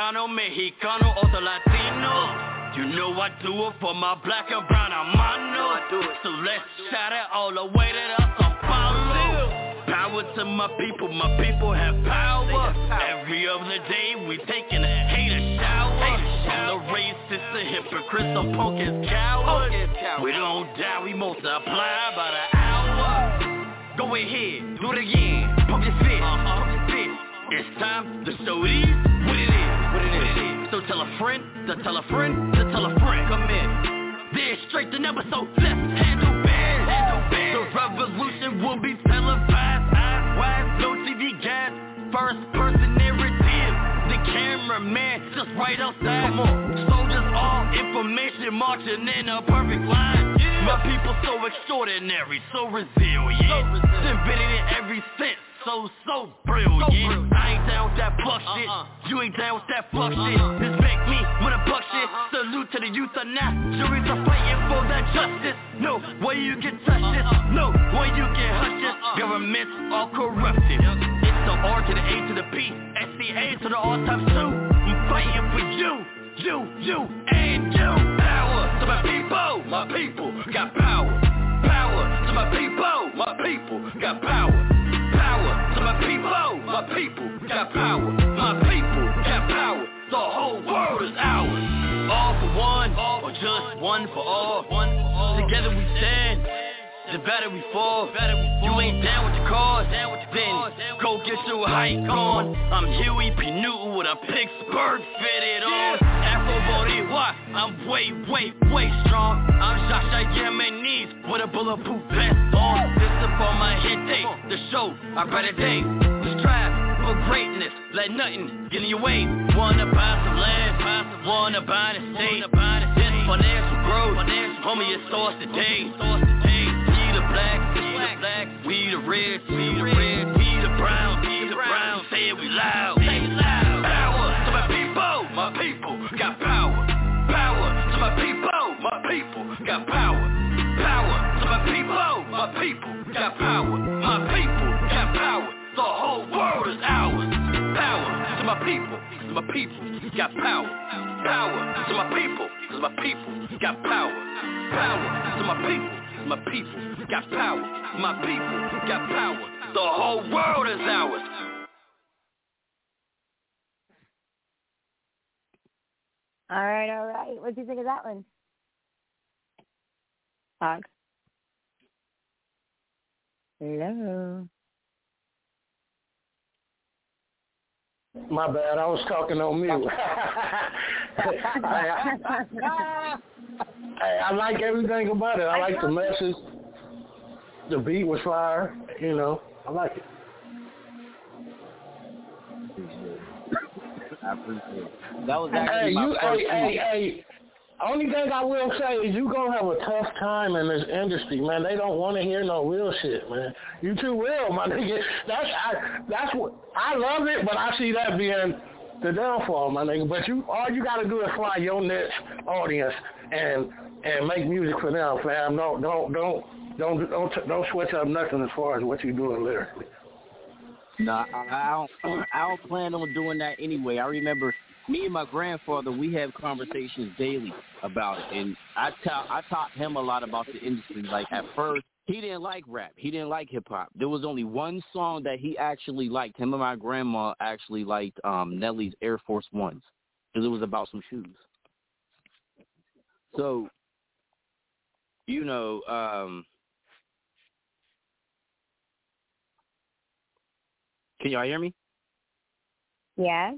Chicano, Mexicano, or the Latino. You know I do it for my black and brown hermano. So let's shout it all the way to the Sao Paulo. Power to my people, my people have power. Every other day we taking a hater shower. And the racist, the hypocrites, the punk is cowards. We don't die, we multiply by the hour. Go ahead, do it again. Pump your fist, fist. It's time to show these what it is. So tell a friend, to tell a friend, to tell a friend. Come in. Then straight to number, so let's handle. Handle biz. The revolution will be televised. Eyes wide, no TV gas. First person narrative. The cameraman just right outside. Come on. Soldiers all information marching in a perfect line. My people so extraordinary, so resilient. So Invented in every sense so, so brilliant. I ain't down with that buck shit. Uh-uh. You ain't down with that fuck shit. Respect me when I buck shit. Uh-huh. Salute to the youth of now. Juries are fighting for that justice. No way you can touch this. Uh-uh. No way you can hush this. Governments all corrupted. It's the R to the A to the P. S-C-A to the R times two. I'm fighting for you. You, you, and you. Power to my people. My people got power. Power to my people. My people got power. My people, my people got power, my people got power, the whole world is ours. All for one, or just one for all. Together we stand, the better we fall. You ain't down with the cause, then go get your hike on. I'm Huey P. Newton with a Pittsburgh fitted on. Afro Boricua, I'm way, way, way strong. I'm Shasha Yemenis with a bulletproof vest on. This is for my hit day, the show, our better day. Strive for greatness, let nothing get in your way. Wanna buy some land, wanna buy the state. This financial growth, homie, it starts today. Blacks, we the blacks, we the reds, we the reds, we the browns, we the browns. Say it we loud, say it loud. Power to my people, my people got power. Power to my people, my people got power. Power to my people, my people got power. My people got power. The whole world is ours. Power to my people, to my people got power. Power to my people, to my people got power. Power to my people, to my people got power. My people got power. The whole world is ours. All right, all right. What do you think of that one? Fox. Hello. My bad, I was talking on mute. I, I, I like everything about it. I like the message. The beat was fire. You know, I like it. I appreciate it. That was Hey, actually my you, first hey, hey, hey. Only thing I will say is you gonna have a tough time in this industry, man. They don't want to hear no real shit, man. You too real, my nigga. That's I. That's what I love it, but I see that being the downfall, my nigga. But you, all you gotta do is fly your niche audience and and make music for them, fam. Don't don't don't don't don't don't switch up nothing as far as what you're doing lyrically. No, I, I don't. I don't plan on doing that anyway. I remember me and my grandfather. We have conversations daily about it, and I taught I taught him a lot about the industry. Like at first, he didn't like rap. He didn't like hip hop. There was only one song that he actually liked. Him and my grandma actually liked um Nelly's Air Force Ones because it was about some shoes. So, you know, um, can y'all hear me? Yeah.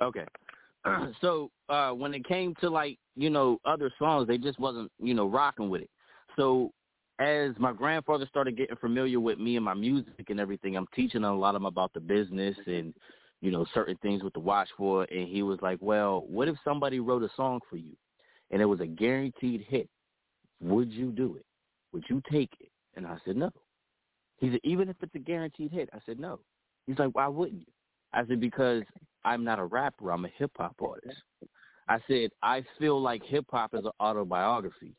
Okay. so uh when it came to like, you know, other songs, they just wasn't, you know, rocking with it. So as my grandfather started getting familiar with me and my music and everything, I'm teaching a lot of him about the business and, you know, certain things with the watch for and he was like, Well, what if somebody wrote a song for you and it was a guaranteed hit? Would you do it? Would you take it? And I said, No. He said, Even if it's a guaranteed hit, I said, No. He's like, Why wouldn't you? I said, Because I'm not a rapper, I'm a hip hop artist. I said, I feel like hip hop is an autobiography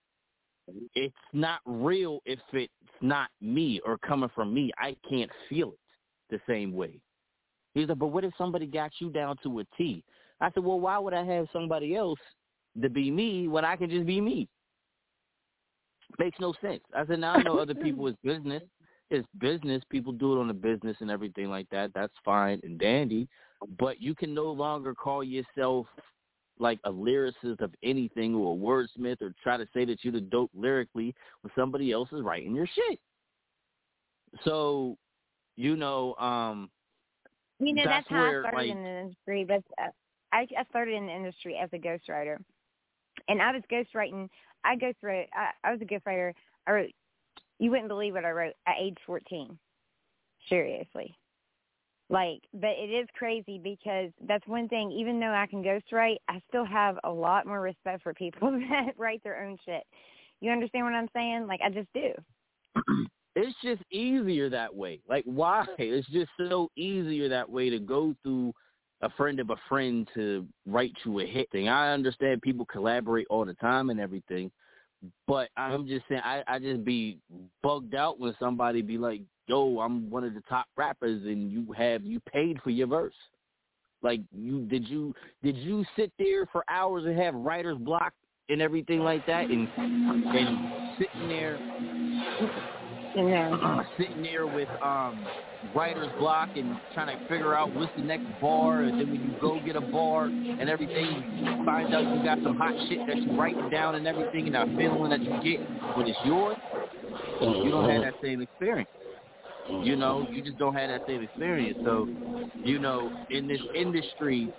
it's not real if it's not me or coming from me. I can't feel it the same way. He's like, but what if somebody got you down to a T? I said, well, why would I have somebody else to be me when I can just be me? Makes no sense. I said, now I know other people is business. It's business. People do it on the business and everything like that. That's fine and dandy. But you can no longer call yourself like a lyricist of anything or a wordsmith or try to say that you're the dope lyrically when somebody else is writing your shit. So, you know, um you know that's, that's, how where, I started like, in the industry. But uh, I, I started in the industry as a ghostwriter, and I was ghostwriting. I ghostwrote. I, I was a ghostwriter. I wrote. You wouldn't believe what I wrote at age fourteen. Seriously, like, but it is crazy because that's one thing. Even though I can ghostwrite, I still have a lot more respect for people that write their own shit. You understand what I'm saying? Like, I just do. it's just easier that way. Like why? It's just so easier that way to go through a friend of a friend to write you a hit thing. I understand people collaborate all the time and everything, but I'm just saying I I just be bugged out when somebody be like, "Yo, I'm one of the top rappers," and you have you paid for your verse. Like you did you did you sit there for hours and have writer's block and everything like that and and sitting there Yeah. sitting there with um writer's block and trying to figure out what's the next bar and then when you go get a bar and everything you find out you got some hot shit that you writing down and everything and that feeling that you get when it's yours you don't have that same experience. You know you just don't have that same experience. So you know in this industry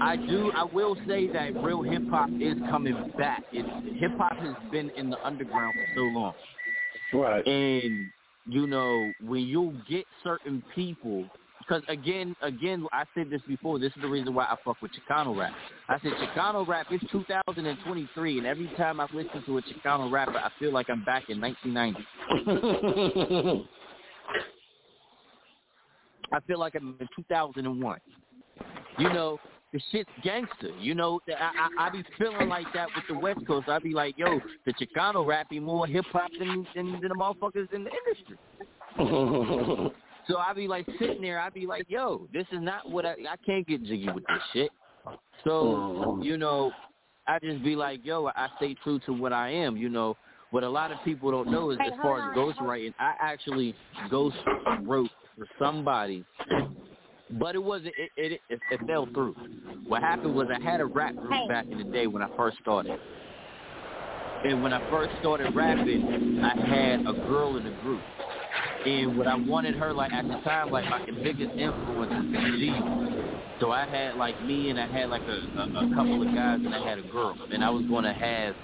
i do i will say that real hip hop is coming back. It's hip hop has been in the underground for so long Right. and you know when you get certain people because again again i said this before this is the reason why i fuck with chicano rap. I said chicano rap is 2023 and every time i listen to a chicano rapper i feel like i'm back in 1990 i feel like i'm in 2001 you know the shit's gangster. You know, I, I I be feeling like that with the West Coast. I be like, yo, the Chicano rap be more hip hop than, than than the motherfuckers in the industry. So I be like sitting there. I be like, yo, this is not what I I can't get jiggy with this shit. So mm-hmm. you know, I just be like, yo, I stay true to what I am. You know, what a lot of people don't know is Hey, as far on, as ghost writing, I actually ghost wrote for somebody but it wasn't. It, it it it fell through. What happened was I had a rap group Hey. back in the day when I first started, and when I first started rapping, I had a girl in the group, and what I wanted her like at the time, like my biggest influence was G. So I had like me, and I had like a, a a couple of guys, and I had a girl, and I was going to have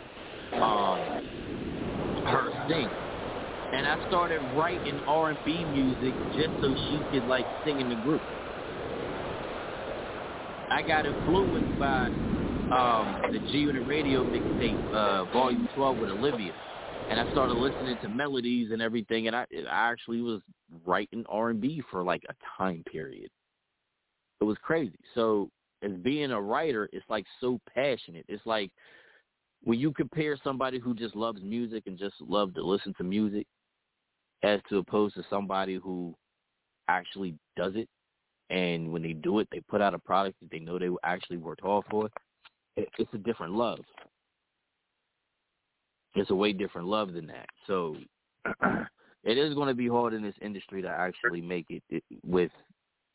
um her sing. And I started writing R&B music just so she could like sing in the group. I got influenced by um, the G Unit Radio mixtape, uh, Volume 12 with Olivia, and I started listening to melodies and everything, and I, I actually was writing R&B for like a time period. It was crazy. So as being a writer, it's like so passionate. It's like when you compare somebody who just loves music and just love to listen to music, as to opposed to somebody who actually does it, and when they do it, they put out a product that they know they actually worked hard for. It, it's a different love. It's a way different love than that. So it is going to be hard in this industry to actually make it, it with,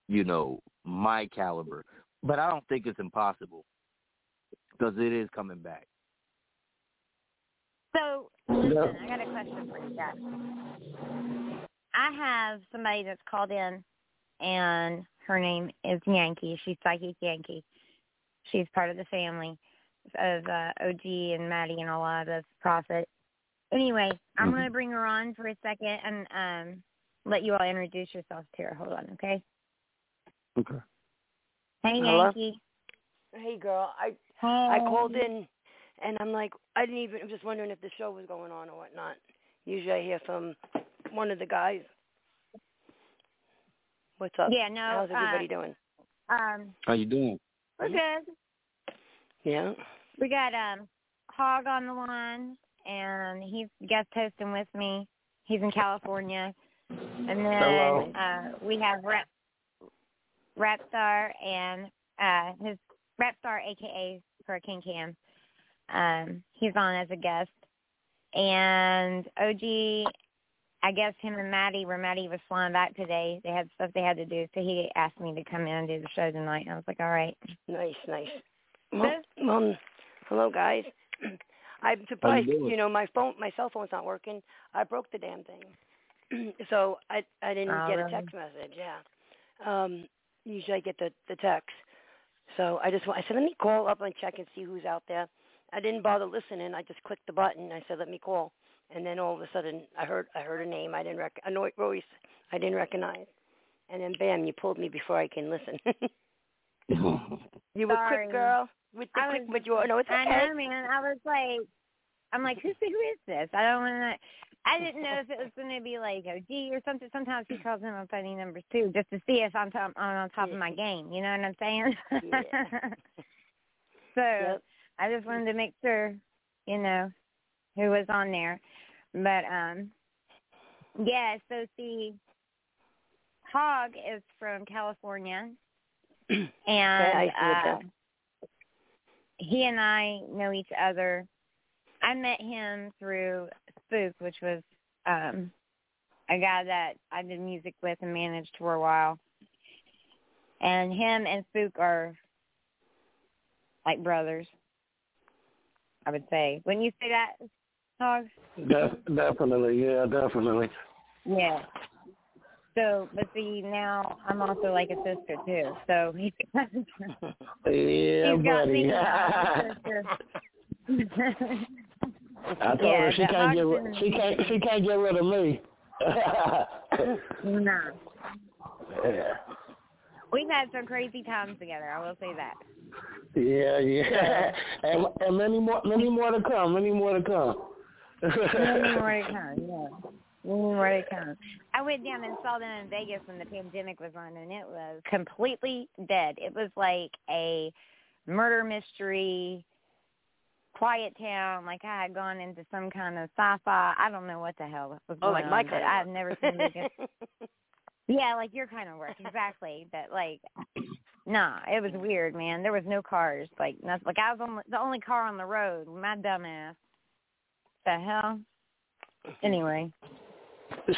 you know, my caliber. But I don't think it's impossible because it is coming back. So, listen, I got a question for you guys. I have somebody that's called in, and her name is Yankee. She's Psychic Yankee. She's part of the family of uh, OG and Matty and all of us, Prophet. Anyway, I'm going to bring her on for a second and um, let you all introduce yourselves to her. Hold on, okay? Okay. Hey, Hello? Yankee. Hey, girl. I Hey. I called in, and I'm like, I didn't even. I'm just wondering if the show was going on or whatnot. Usually, I hear from one of the guys. What's up? Yeah, no. How's everybody uh, doing? Um, How you doing? we're good. Yeah. We got um Hog on the line, and he's guest hosting with me. He's in California, and then Hello. uh we have Rap Rapstarr and uh his Rapstarr, aka Hurricane Cam. Um, he's on as a guest, and OG. I guess him and Matty, where Matty was flying back today, they had stuff they had to do, so he asked me to come in and do the show tonight. And I was like, all right. Nice, nice. Well, well hello guys. I'm surprised. doing? You know, my phone, my cell phone's not working. I broke the damn thing, so I I didn't Oh, get really? a text message. Yeah. Um, usually I get the the text. So I just wa- I said let me call up and check and see who's out there. I didn't bother listening. I just clicked the button. I said let me call, and then all of a sudden I heard I heard a name I didn't rec a voice I didn't recognize, and then bam you pulled me before I can listen. you were Sorry. quick, girl. With the I quick, was- but you no, it's I okay. know, man. I was like, I'm like, who's who is this? I don't want to. I didn't know if it was going to be like OG or something. Sometimes he calls him on funny numbers too, just to see if I'm, top, I'm on top of my game. You know what I'm saying? Yeah. so Yep. I just wanted to make sure, you know, who was on there. But um, yeah. So see, Hog is from California, and I see uh, he and I know each other. I met him through Spook, which was um a guy that I did music with and managed for a while. And him and Spook are like brothers. I would say. Wouldn't you say that, Hog? Def- definitely, yeah, definitely. Yeah. So, but see, now I'm also like a sister too. So he's Yeah, he's got buddy. me sister. I told Yeah, her she can't get Hodgson- she can't she can't get rid of me. no. yeah. We've had some crazy times together. I will say that. Yeah, yeah. and and many more many more to come, many more to come. More to come. Yeah. More to come. I went down and saw them in Vegas when the pandemic was on, and it was completely dead. It was like a murder mystery, quiet town. Like I had gone into some kind of sci-fi. I don't know what the hell was going Oh, like my on, but kind I've never seen Vegas. Yeah, like your kind of work, exactly. But like, nah, it was weird, man. There was no cars, like nothing. Like I was on the only car on the road. My dumb ass. The hell. Anyway,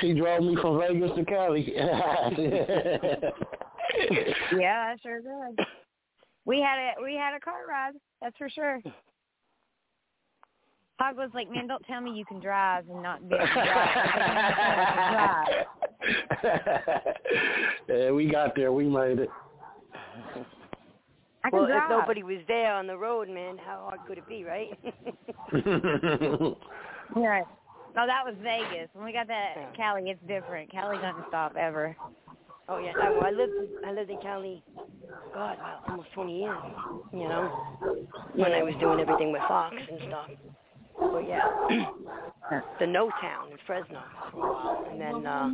she drove me from Vegas to Cali. yeah, I sure did. We had a we had a car ride. That's for sure. Hog was like, "Man, don't tell me you can drive and not be able to drive." yeah, we got there. We made it. I can well, drive. if nobody was there on the road, man, how hard could it be, right? Right. No, that was Vegas. When we got to Cali, it's different. Cali doesn't stop ever. oh yeah, I, well, I lived I lived in Cali, God, almost 20 years. You know, when I was doing everything with Fox and stuff. But yeah, the No Town in Fresno for a while, and then uh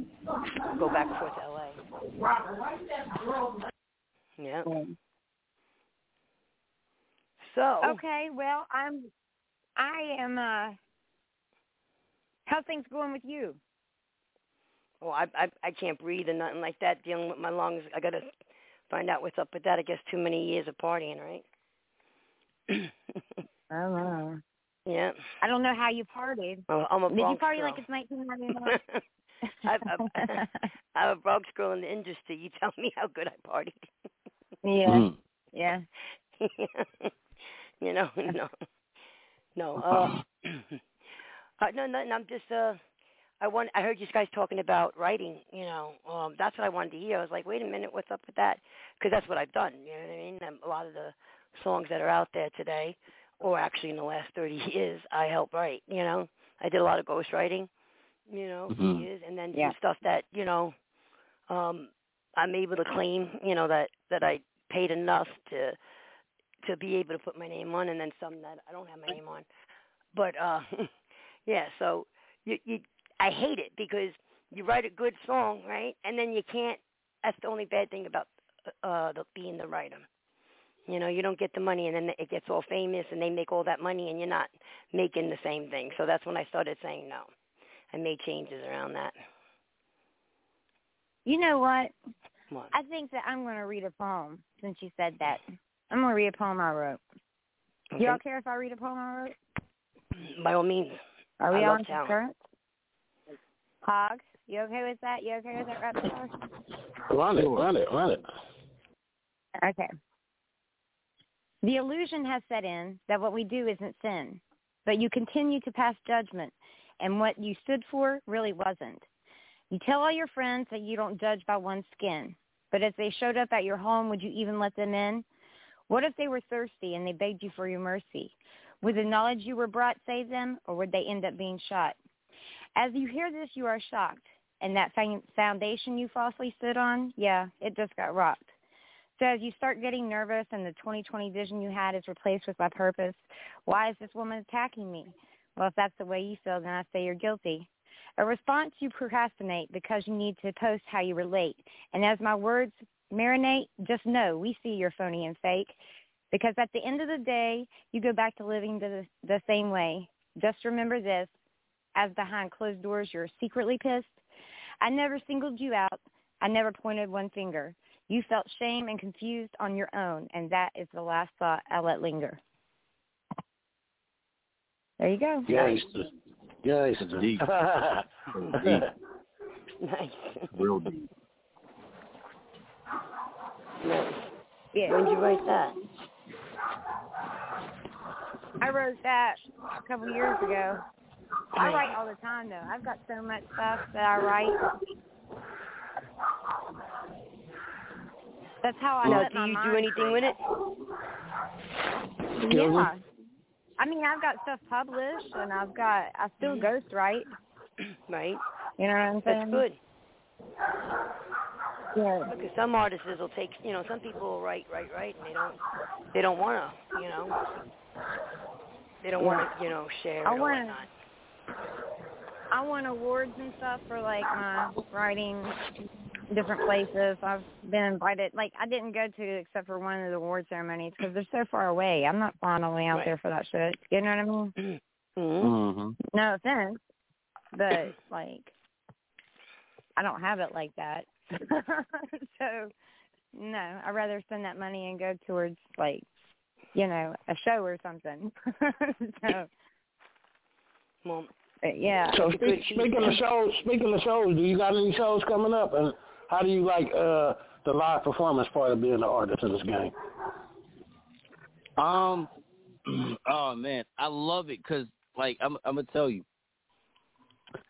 go back and forth to LA. Yeah. So Okay, well, I'm I am uh how's things going with you? well, I I I can't breathe and nothing like that. Dealing with my lungs, I gotta find out what's up with that. I guess too many years of partying, right? I don't know. Yeah. I don't know how you partied. Oh, I'm a Did you party girl. like it's 1999? I'm, I'm, I'm a Bronx girl in the industry. You tell me how good I partied. yeah. Mm. Yeah. you know, no, no. Uh, uh, no, no, no. I'm just. uh I want. I heard you guys talking about writing. You know, um, that's what I wanted to hear. I was like, wait a minute, what's up with that? Because that's what I've done. You know what I mean? Um, a lot of the songs that are out there today, or actually in the last 30 years, I helped write. You know, I did a lot of ghostwriting. You know, for Mhm. years, and then Yeah. stuff that you know, um, I'm able to claim. You know that that I paid enough to to be able to put my name on, and then some that I don't have my name on. But uh, yeah, so you you I hate it because you write a good song, right, and then you can't. That's the only bad thing about uh the, being the writer. You know, you don't get the money, and then it gets all famous, and they make all that money, and you're not making the same thing. So that's when I started saying no. I made changes around that. You know what? What? I think that I'm going to read a poem since you said that. I'm going to read a poem I wrote. Do y'all care if I read a poem I wrote? By all means. Are we I love on talent. current? Hogs, you okay with that? You okay with that, Rapstarr? Run it, run it, run it. Okay. The illusion has set in that what we do isn't sin, but you continue to pass judgment, and what you stood for really wasn't. You tell all your friends that you don't judge by one's skin, but if they showed up at your home, would you even let them in? What if they were thirsty and they begged you for your mercy? Would the knowledge you were brought save them, or would they end up being shot? As you hear this, you are shocked, and that foundation you falsely stood on, yeah, it just got rocked. So as you start getting nervous and the 2020 vision you had is replaced with my purpose, why is this woman attacking me? Well, if that's the way you feel, then I say you're guilty. A response you procrastinate because you need to post how you relate. And as my words marinate, just know we see you're phony and fake. Because at the end of the day, you go back to living the, the same way. Just remember this, as behind closed doors you're secretly pissed. I never singled you out. I never pointed one finger. You felt shame and confused on your own, and that is the last thought I let linger. There you go. Gangster. Gangster. Deep. Deep. Nice. Real deep. Nice. Yeah. When did you write that? I wrote that a couple years ago. I write all the time though. I've got so much stuff that I write. That's how I now, let do my you mind do anything with it? Yeah. I mean, I've got stuff published, and I've got I still mm-hmm. ghost write. Right. You know what I'm saying? That's good. Yeah. Because some artists will take, you know, some people will write, write, write, and they don't, they don't want to, you know, they don't want to, you know, share I or wanna- whatnot. I won awards and stuff for like my writing different places. I've been invited. Like I didn't go to except for one of the award ceremonies because they're so far away. I'm not flying all the way out Right. there for that shit. You know what I mean? Mm-hmm. Mm-hmm. No offense, but like I don't have it like that. so no, I'd rather spend that money and go towards like you know a show or something. so Well, yeah. So It's a good speak, speaking of shows, speaking of shows, do you got any shows coming up, and how do you like uh the live performance part of being an artist in this game? Um, oh man, I love it because, like, I'm, I'm gonna tell you,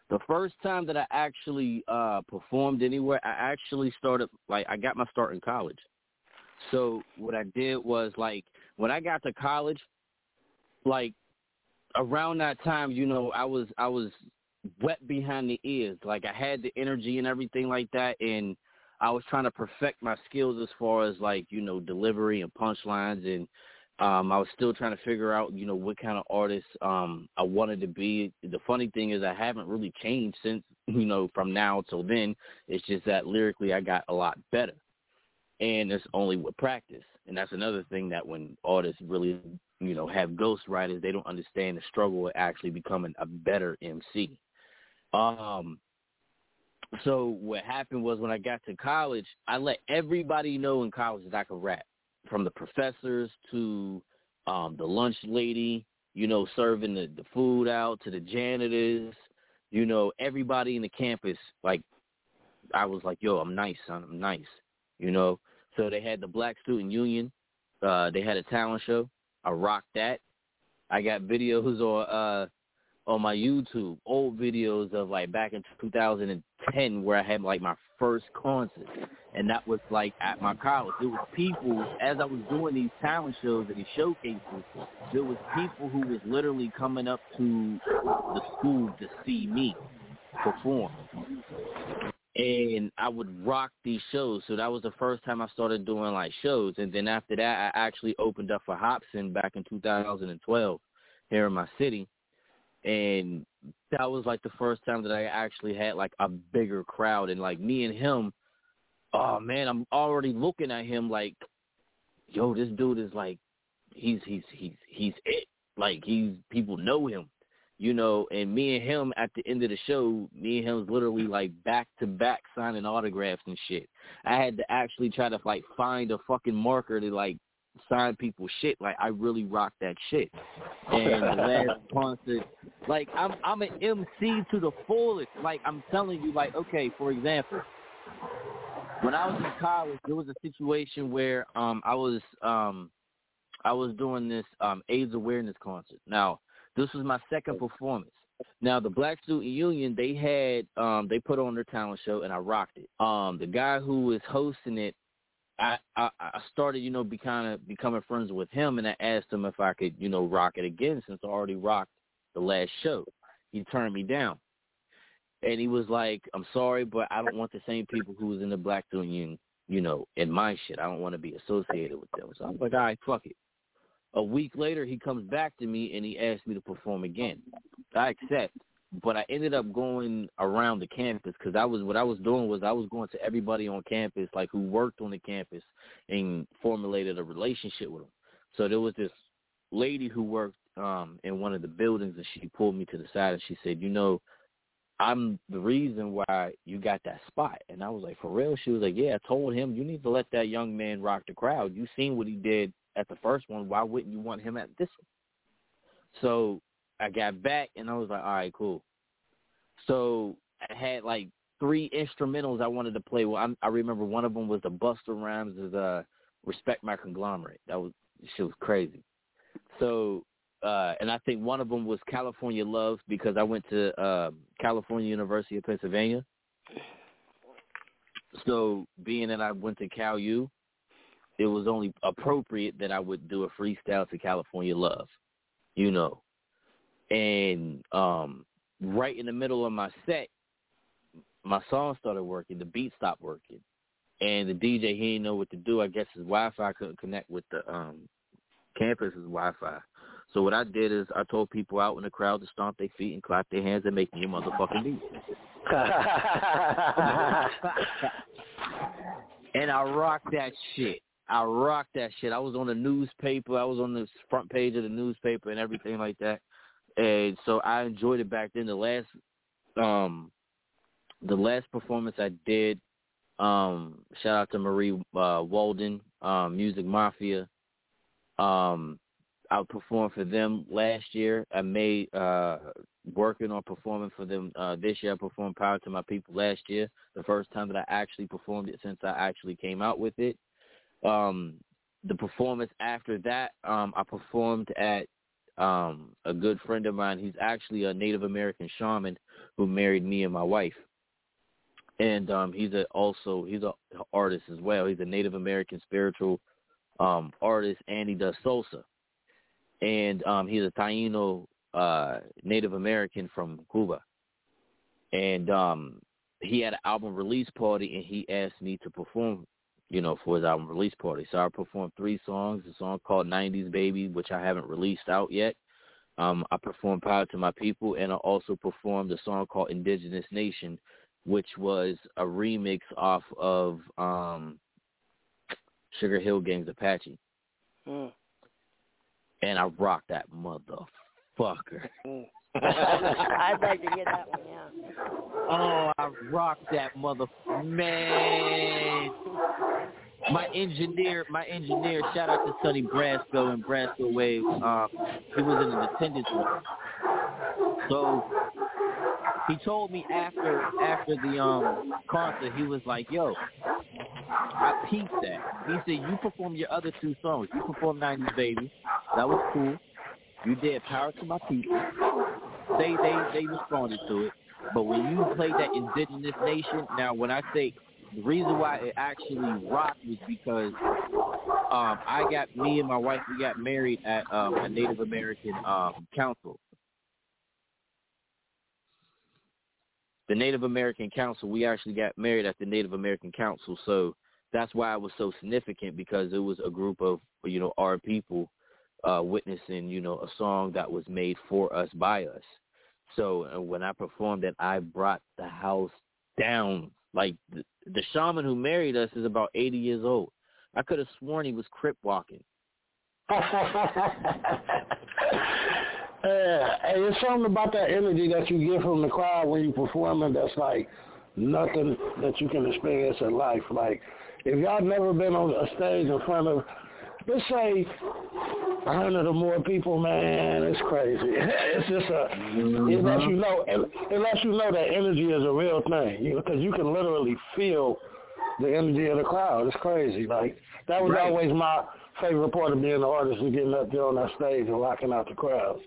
the first time that I actually uh performed anywhere, I actually started like I got my start in college. So what I did was like when I got to college, like around that time, you know, I was I was wet behind the ears. Like I had the energy and everything like that, and I was trying to perfect my skills as far as like you know delivery and punchlines and um I was still trying to figure out, you know, what kind of artist um I wanted to be. The funny thing is I haven't really changed since, you know, from now till then. It's just that lyrically I got a lot better. And it's only with practice. And that's another thing that when artists really, you know, have ghostwriters, they don't understand the struggle of actually becoming a better MC. Um so what happened was when I got to college, I let everybody know in college that I could rap, from the professors to um the lunch lady, you know, serving the, the food out to the janitors, you know, everybody in the campus. Like, I was like, yo, I'm nice, son, I'm nice, you know. So they had the Black Student Union. Uh, they had a talent show. I rocked that. I got videos on uh on my YouTube, old videos of like back in 2010 where I had like my first concert, and that was like at my college. There was people as I was doing these talent shows and these showcases. There was people who was literally coming up to the school to see me perform, and I would rock these shows. So that was the first time I started doing like shows, and then after that, I actually opened up for Hopsin back in 2012 here in my city and that was like the first time that I actually had like a bigger crowd and like me and him oh man I'm already looking at him like yo this dude is like he's he's he's he's it. Like he's people know him you know and me and him at the end of the show me and him was literally like back to back signing autographs and shit. I had to actually try to like find a fucking marker to like sign people shit. Like I really rock that shit. And the last concert, like I'm I'm an MC to the fullest. Like I'm telling you, like okay, for example, when I was in college, there was a situation where um I was um I was doing this um AIDS awareness concert. Now this was my second performance. Now the Black Student Union, they had um they put on their talent show and I rocked it. Um the guy who was hosting it I, I I started, you know, be kind of becoming friends with him, and I asked him if I could, you know, rock it again since I already rocked the last show. He turned me down, and he was like, "I'm sorry, but I don't want the same people who was in the Black Union, you know, in my shit. I don't want to be associated with them." So I'm like, "All right, fuck it." A week later, he comes back to me and he asked me to perform again. I accept but I ended up going around the campus because I was what I was doing was I was going to everybody on campus like who worked on the campus and formulated a relationship with them. So there was this lady who worked um in one of the buildings and she pulled me to the side and she said, "You know, I'm the reason why you got that spot." And I was like, "For real?" She was like, "Yeah, I told him you need to let that young man rock the crowd. You seen what he did at the first one. Why wouldn't you want him at this one?" So I got back and I was like, all right, cool. So I had like three instrumentals I wanted to play. Well, I'm, I remember one of them was the Busta Rhymes' uh, "Respect My Conglomerate." That was she was crazy. So, uh, and I think one of them was California Love because I went to uh, California University of Pennsylvania. So, being that I went to Cal U, it was only appropriate that I would do a freestyle to California Love, you know and um right in the middle of my set my song started working the beat stopped working. And the dj he didn't know what to do. I guess his wi-fi couldn't connect with the um campus's wi-fi. So what i did is i told people out in the crowd to stomp their feet and clap their hands and make me a motherfucking beat. And i rocked that shit. I rocked that shit. I was on the newspaper. I was on the front page of the newspaper and everything like that and so I enjoyed it back then. The last, um, the last performance I did, um, shout out to Marie uh, Walden, um, Music Mafia. Um, I performed for them last year. I made uh, working on performing for them uh, this year. I performed Power to My People last year, the first time that I actually performed it since I actually came out with it. Um, the performance after that, um, I performed at um, a good friend of mine. He's actually a Native American shaman who married me and my wife. And um, he's a, also he's an artist as well. He's a Native American spiritual um, artist, and he does salsa. And um, he's a Taino uh, Native American from Cuba. And um, he had an album release party, and he asked me to perform you know, for his album release party. So I performed three songs, a song called 90s Baby, which I haven't released out yet. Um, I performed Power to My People, and I also performed a song called Indigenous Nation, which was a remix off of um, Sugar Hill Gang's Apache. Mm. And I rocked that motherfucker. Mm. I'd like to get that one, yeah. Oh, I rocked that mother man. My engineer, my engineer, shout out to Sonny Brasco and Brasco Wave. Um, he was in an attendance room. So he told me after after the um concert, he was like, "Yo, I peeped that." He said, "You performed your other two songs. You performed '90s Baby. That was cool. You did Power to My People. They they they responded to it. But when you played that Indigenous Nation, now when I say the reason why it actually rocked was because um I got me and my wife we got married at um a Native American um council. The Native American Council, we actually got married at the Native American Council, so that's why it was so significant because it was a group of you know our people uh witnessing, you know, a song that was made for us by us. So when I performed it, I brought the house down. Like the shaman who married us is about 80 years old. I could have sworn he was crip walking. Yeah, it's something about that energy that you get from the crowd when you performing that's like nothing that you can experience in life. Like, if y'all never been on a stage in front of, let's say, a hundred or more people, man, it's crazy. It's just a, it lets mm-hmm. you know, it lets you know that energy is a real thing, you know, because you can literally feel the energy of the crowd. It's crazy. Like that was Right. always my favorite part of being an artist was getting up there on that stage and rocking out the crowd.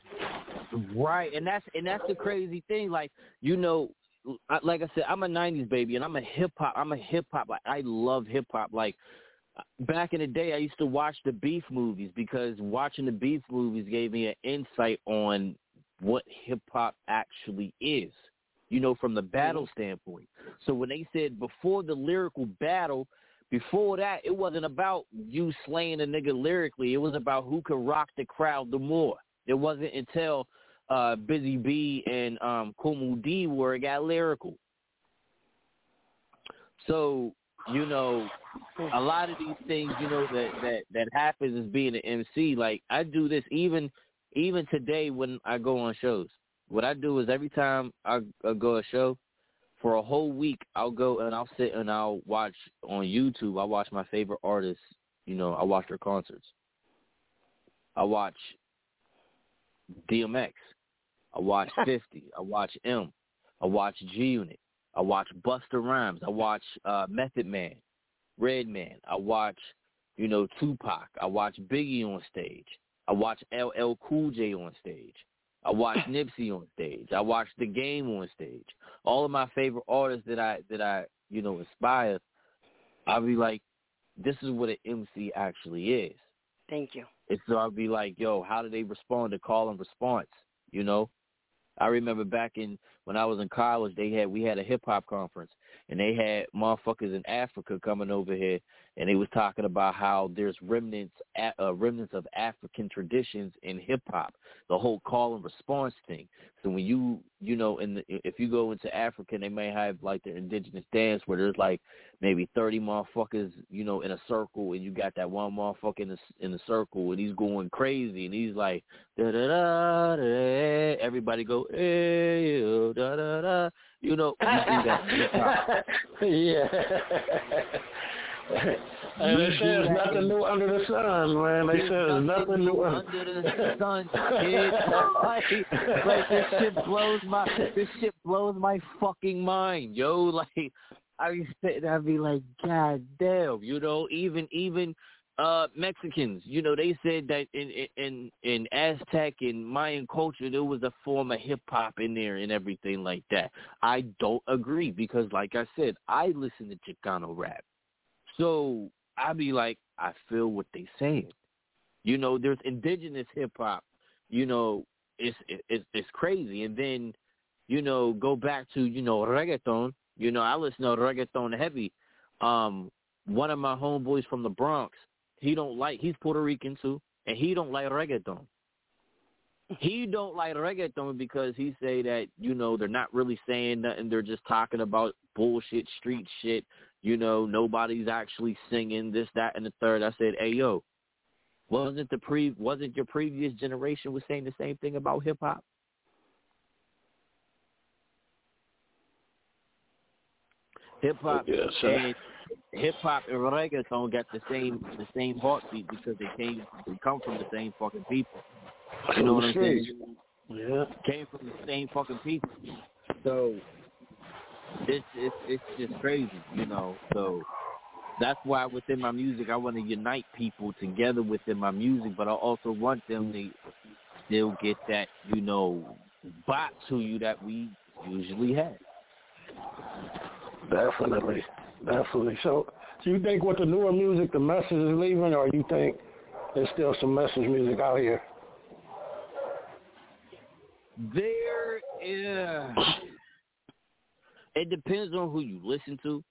Right, and that's and that's the crazy thing. Like you know, I, like I said, I'm a '90s baby, and I'm a hip hop. I'm a hip hop. Like I love hip hop. Like back in the day, I used to watch the Beef movies because watching the Beef movies gave me an insight on what hip hop actually is. You know, from the battle standpoint. So when they said before the lyrical battle, before that, it wasn't about you slaying a nigga lyrically. It was about who could rock the crowd the more. It wasn't until uh Busy Bee and um Kool Moe Dee where it got lyrical. So, you know, a lot of these things, you know, that that that happens as being an MC. Like I do this even even today when I go on shows. What I do is every time I, I go a show, for a whole week, I'll go and I'll sit and I'll watch on YouTube. I watch my favorite artists. You know, I watch their concerts. I watch DMX. I watch 50. I watch M. I watch G Unit. I watch Busta Rhymes. I watch uh, Method Man, Redman. I watch, you know, Tupac. I watch Biggie on stage. I watch LL Cool J on stage. I watch Nipsey on stage. I watch The Game on stage. All of my favorite artists that I that I you know inspire, I'll be like, this is what an MC actually is. Thank you. And so I'll be like, yo, how do they respond to call and response? You know, I remember back in when I was in college, they had we had a hip hop conference, and they had motherfuckers in Africa coming over here, and they was talking about how there's remnants uh, remnants of African traditions in hip hop, the whole call and response thing. So when you you know, in the, if you go into Africa, they may have like their indigenous dance where there's like maybe thirty motherfuckers, you know, in a circle, and you got that one motherfucker in the in the circle, and he's going crazy, and he's like da da da da. Everybody go da da da. You know, you do that yeah. And they say there's nothing new under the sun, man. They say there's nothing new under the sun, kid. like, like this shit blows my this shit blows my fucking mind, yo. Like I be sitting, I'd be like, God damn, you know, even even uh Mexicans, you know, they said that in in in Aztec and Mayan culture there was a form of hip hop in there and everything like that. I don't agree because like I said, I listen to Chicano rap. So I be like, I feel what they saying. You know, there's indigenous hip hop. You know, it's it's it's crazy. And then, you know, go back to you know reggaeton. You know, I listen to reggaeton heavy. Um, one of my homeboys from the Bronx, he don't like. He's Puerto Rican too, and he don't like reggaeton. He don't like reggaeton because he say that you know they're not really saying nothing. They're just talking about bullshit, street shit. You know, nobody's actually singing this, that, and the third. I said, hey yo, wasn't the pre wasn't your previous generation was saying the same thing about hip hop? Hip hop Yes, and hip hop and reggaeton got the same the same heartbeat because they came they come from the same fucking people. You know what I'm saying? Yeah. Came from the same fucking people. So it's it's it's just crazy, you know. So that's why within my music I want to unite people together within my music, but I also want them to still get that, you know, bot to you that we usually have. Definitely, definitely. So, do you think with the newer music, the message is leaving, or you think there's still some message music out here? There is. It depends on who you listen to,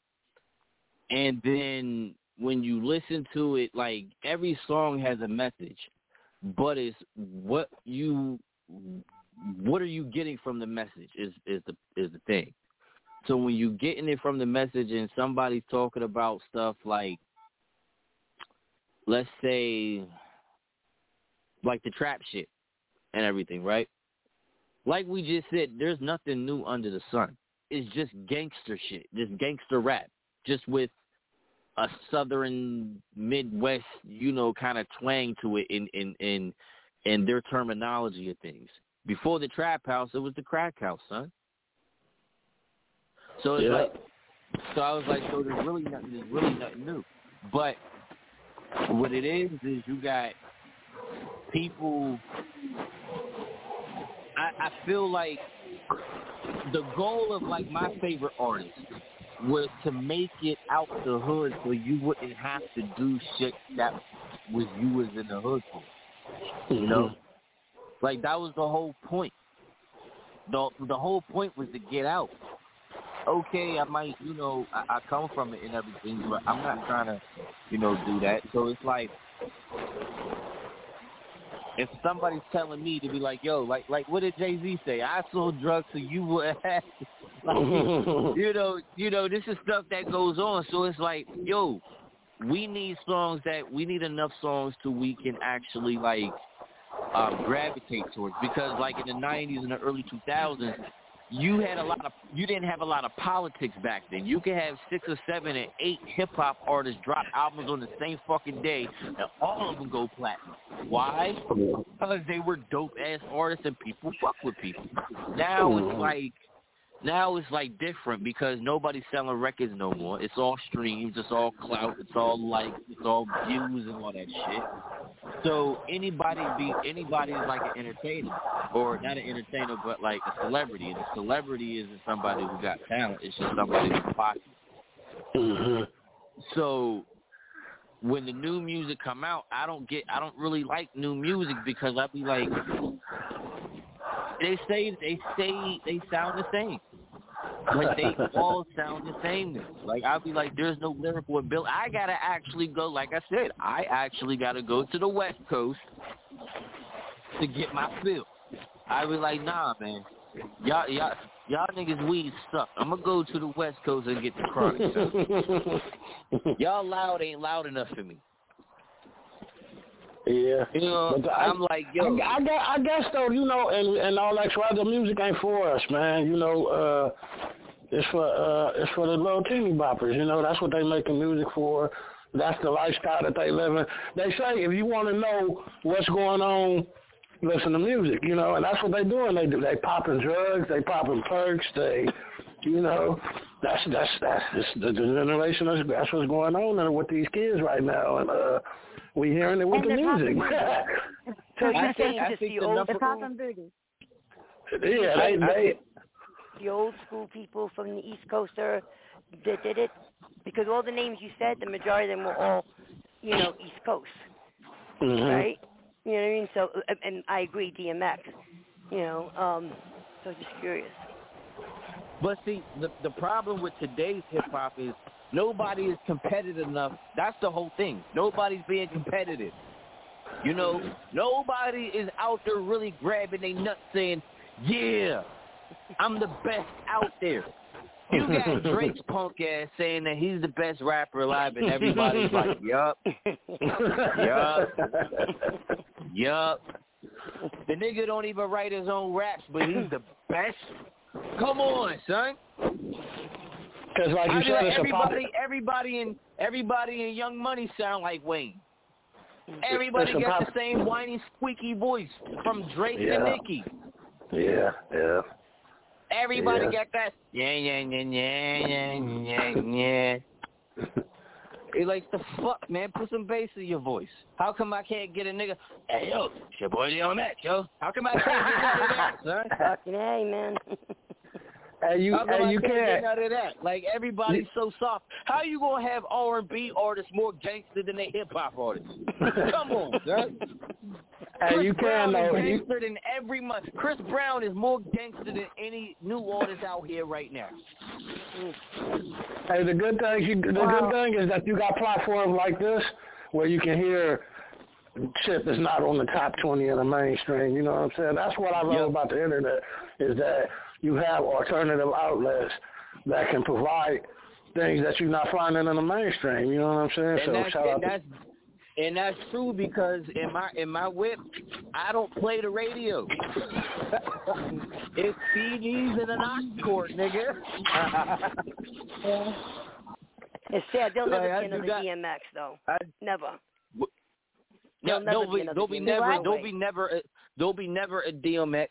and then when you listen to it, like every song has a message, but it's what you, what are you getting from the message is is the is the thing. So when you're getting it from the message and somebody's talking about stuff like, let's say, like the trap shit and everything, right? Like we just said, there's nothing new under the sun. It's just gangster shit, just gangster rap, just with a southern Midwest, you know, kind of twang to it in in in in their terminology of things. Before the trap house, it was the crack house, son. So it's Yeah. like, so I was like, so there's really nothing, there's really nothing new. But what it is is you got people. I, I feel like the goal of like my favorite artist was to make it out the hood so you wouldn't have to do shit that was you was in the hood for. You know, mm-hmm. like that was the whole point. the The whole point was to get out. Okay, I might, you know, I, I come from it and everything, but I'm not trying to, you know, do that. So it's like, if somebody's telling me to be like, yo, like, like, what did Jay Z say? I sold drugs so you would have, like, you know, you know, this is stuff that goes on. So it's like, yo, we need songs that we need enough songs to we can actually like um, gravitate towards because like in the 90s and the early 2000s you had a lot of you didn't have a lot of politics back then. You could have six or seven and eight hip hop artists drop albums on the same fucking day and all of them go platinum. Why? Because they were dope ass artists and people fuck with people. Now it's hmm. like now it's like different because nobody's selling records no more. It's all streams, it's all clout, it's all likes, it's all views and all that shit. So anybody be anybody is like an entertainer, or not an entertainer, but like a celebrity. And a celebrity isn't somebody who got talent; it's just somebody who's popular. Mm-hmm. So when the new music come out, I don't get, I don't really like new music because I be like, they say they say they sound the same. Like they all sound the same. Like I'll be like, there's no lyrical ability. I gotta actually go. Like I said, I actually gotta go to the West Coast to get my fill. I be like, nah, man, y'all, y'all, y'all niggas weed suck. I'm gonna go to the West Coast and get the chronic. y'all loud ain't loud enough for me. Yeah. You know, But I- I'm like, yo, I, I, guess, I guess though, you know, and and all that Why the music ain't for us, man. You know, uh, it's for uh, it's for the little teeny boppers. You know, that's what they making music for. That's the lifestyle that they live in. They say if you want to know what's going on, listen to music. You know, and that's what they doing. They do. They popping drugs. They popping perks. They, you know, that's that's that's, that's the, the generation. That's, that's what's going on with these kids right now, and uh, we hearing it with And the they're music. So you're think- saying I just the the old number- They're popping yeah, they they the old school people from the East Coast are that did it? Because all the names you said, the majority of them were all, you know, East Coast, mhm. right? You know what I mean? So, and I agree, DMX. You know, um, so just curious. But see, the the problem with today's hip hop is nobody is competitive enough. That's the whole thing. Nobody's being competitive. You know, nobody is out there really grabbing their nuts saying, "Yeah, I'm the best out there." You got Drake's punk ass saying that he's the best rapper alive, and everybody's like, "Yup, yup, yup." The nigga don't even write his own raps, but he's the best. Come on, son. Because like you I said, like it's everybody, a pop. everybody in everybody in Young Money sound like Wayne. Everybody It's a got pop- the same whiny, squeaky voice from Drake Yeah. and Nicki. Yeah, yeah. Everybody Yeah. got that. Yeah, yeah, yeah, yeah, yeah, yeah, yeah. He likes the fuck, man. Put some bass in your voice. How come I can't get a nigga? Hey, yo, it's your boy Leon Max, yo. How come I can't get none of that, son? Fucking hey, man. Hey, you, hey, you can't get none of that? Like everybody's so soft. How you gonna have R and B artists more gangster than they hip hop artists? Come on. Hey, Chris you Brown can is though. You, gangster than every month. Chris Brown is more gangster than any new artist out here right now. hey, the good thing, you, the good thing is that you got platforms like this where you can hear shit that's not on the top twenty of the mainstream. You know what I'm saying? That's what I love Yep. about the internet is that you have alternative outlets that can provide things that you're not finding in the mainstream. You know what I'm saying? And so that's shout out and to that's and that's true because in my in my whip, I don't play the radio. it's CDs and an aux cord, nigga. It's sad. They'll never Like, I be another do DMX though. I, Never. no, There'll never there'll be be, another there'll be never No there'll be never a, there'll be never a DMX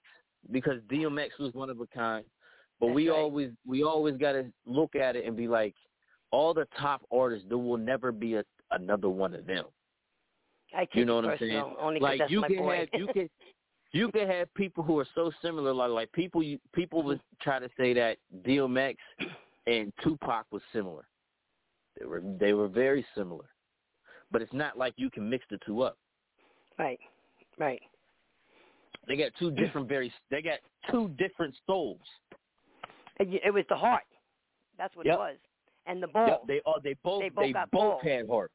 because DMX was one of a kind. But That's we right. always we always got to look at it and be like, all the top artists, there will never be a, another one of them. I You know what I'm saying? Only like you can have you can you can have people who are so similar. Like like people you, people would mm-hmm. try to say that DMX and Tupac was similar. They were they were very similar, but it's not like you can mix the two up. right. Right. They got two different very they got two different souls. It, it was the heart. That's what Yep. it was. And the ball. Yep, they all they both They both got both balls. had heart.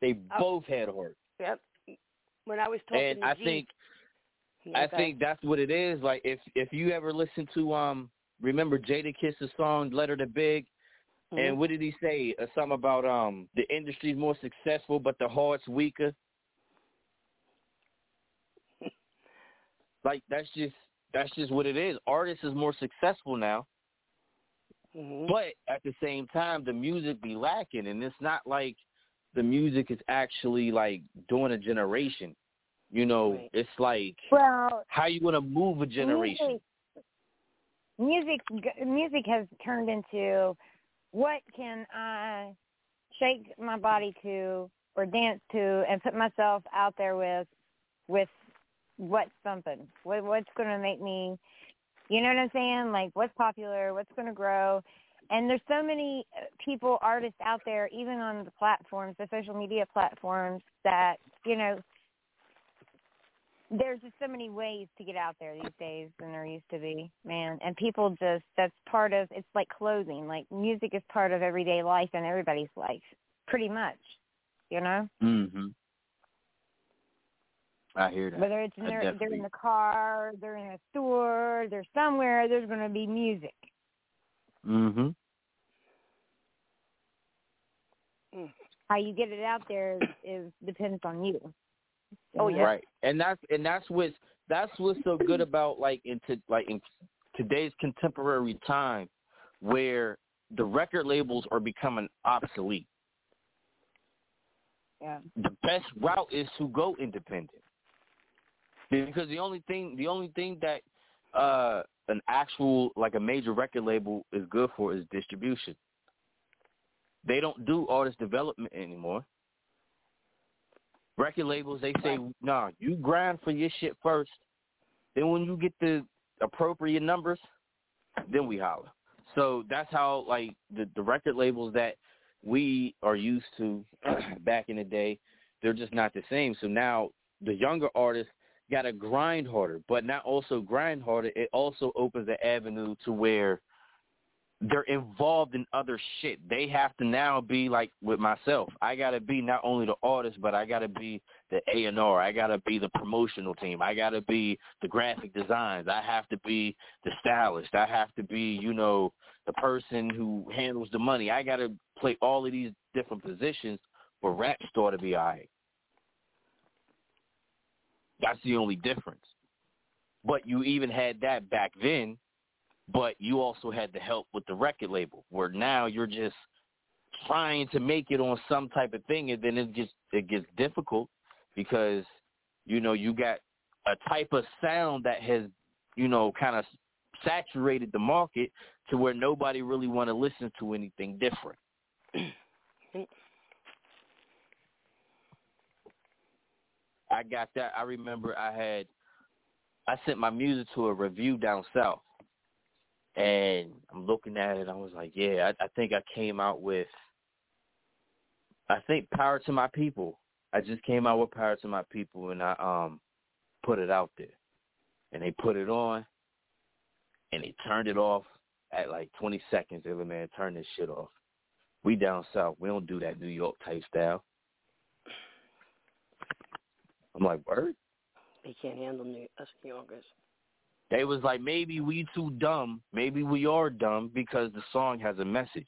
They Oh. both had heart. Yep. When I was talking And I G, think I think that's what it is. Like if if you ever listen to um remember Jadakiss's song Letter to Big ahead. and what did he say? Uh, something about um the industry's more successful but the heart's weaker. Like that's just that's just what it is. Artists is more successful now, Mhm. but at the same time the music be lacking and it's not like the music is actually like doing a generation. You know, Right. it's like Well, how you gonna move a generation? Music, music, music has turned into what can I shake my body to or dance to and put myself out there with, with what's something, what, what's going to make me, you know what I'm saying? Like what's popular, what's going to grow. And there's so many uh, people, artists out there, even on the platforms, the social media platforms, that you know there's just so many ways to get out there these days than there used to be, man. And people just that's part of it's like clothing. Like music is part of everyday life and everybody's life, pretty much. You know, Mm-hmm. I hear that. whether it's in their, they're in the car, they're in a store, they're somewhere. There's going to be music. Mm-hmm. How you get it out there is, is depends on you. Oh, yeah. Right. And that's and that's what's that's what's so good about like into like in today's contemporary time where the record labels are becoming obsolete. Yeah. The best route is to go independent. Because the only thing the only thing that uh an actual like a major record label is good for is distribution. They don't do artist development anymore. Record labels, they say, nah, you grind for your shit first. Then when you get the appropriate numbers, then we holler. So that's how like the, the record labels that we are used to back in the day, they're just not the same. So now the younger artists got to grind harder, but not also grind harder. It also opens the avenue to where they're involved in other shit. They have to now be like with myself. I gotta be not only the artist, but I gotta be the A and R. I gotta be the promotional team. I gotta be the graphic designs. I have to be the stylist. I have to be, you know, the person who handles the money. I gotta play all of these different positions for rap star to be alright. That's the only difference. But you even had that back then but you also had the help with the record label, where now you're just trying to make it on some type of thing, and then it gets it gets difficult because you know you got a type of sound that has you know kind of saturated the market to where nobody really want to listen to anything different. I got that. I remember I had I sent my music to a review down south, and I'm looking at it. I was like, yeah, I, I think I came out with. I think "Power to My People." I just came out with "Power to My People," and I um put it out there, and they put it on, and they turned it off at like 20 seconds. They were man, turn this shit off. We down south, we don't do that New York type style. I'm like, word? They can't handle New, us New Yorkers. They was like, maybe we too dumb. Maybe we are dumb because the song has a message.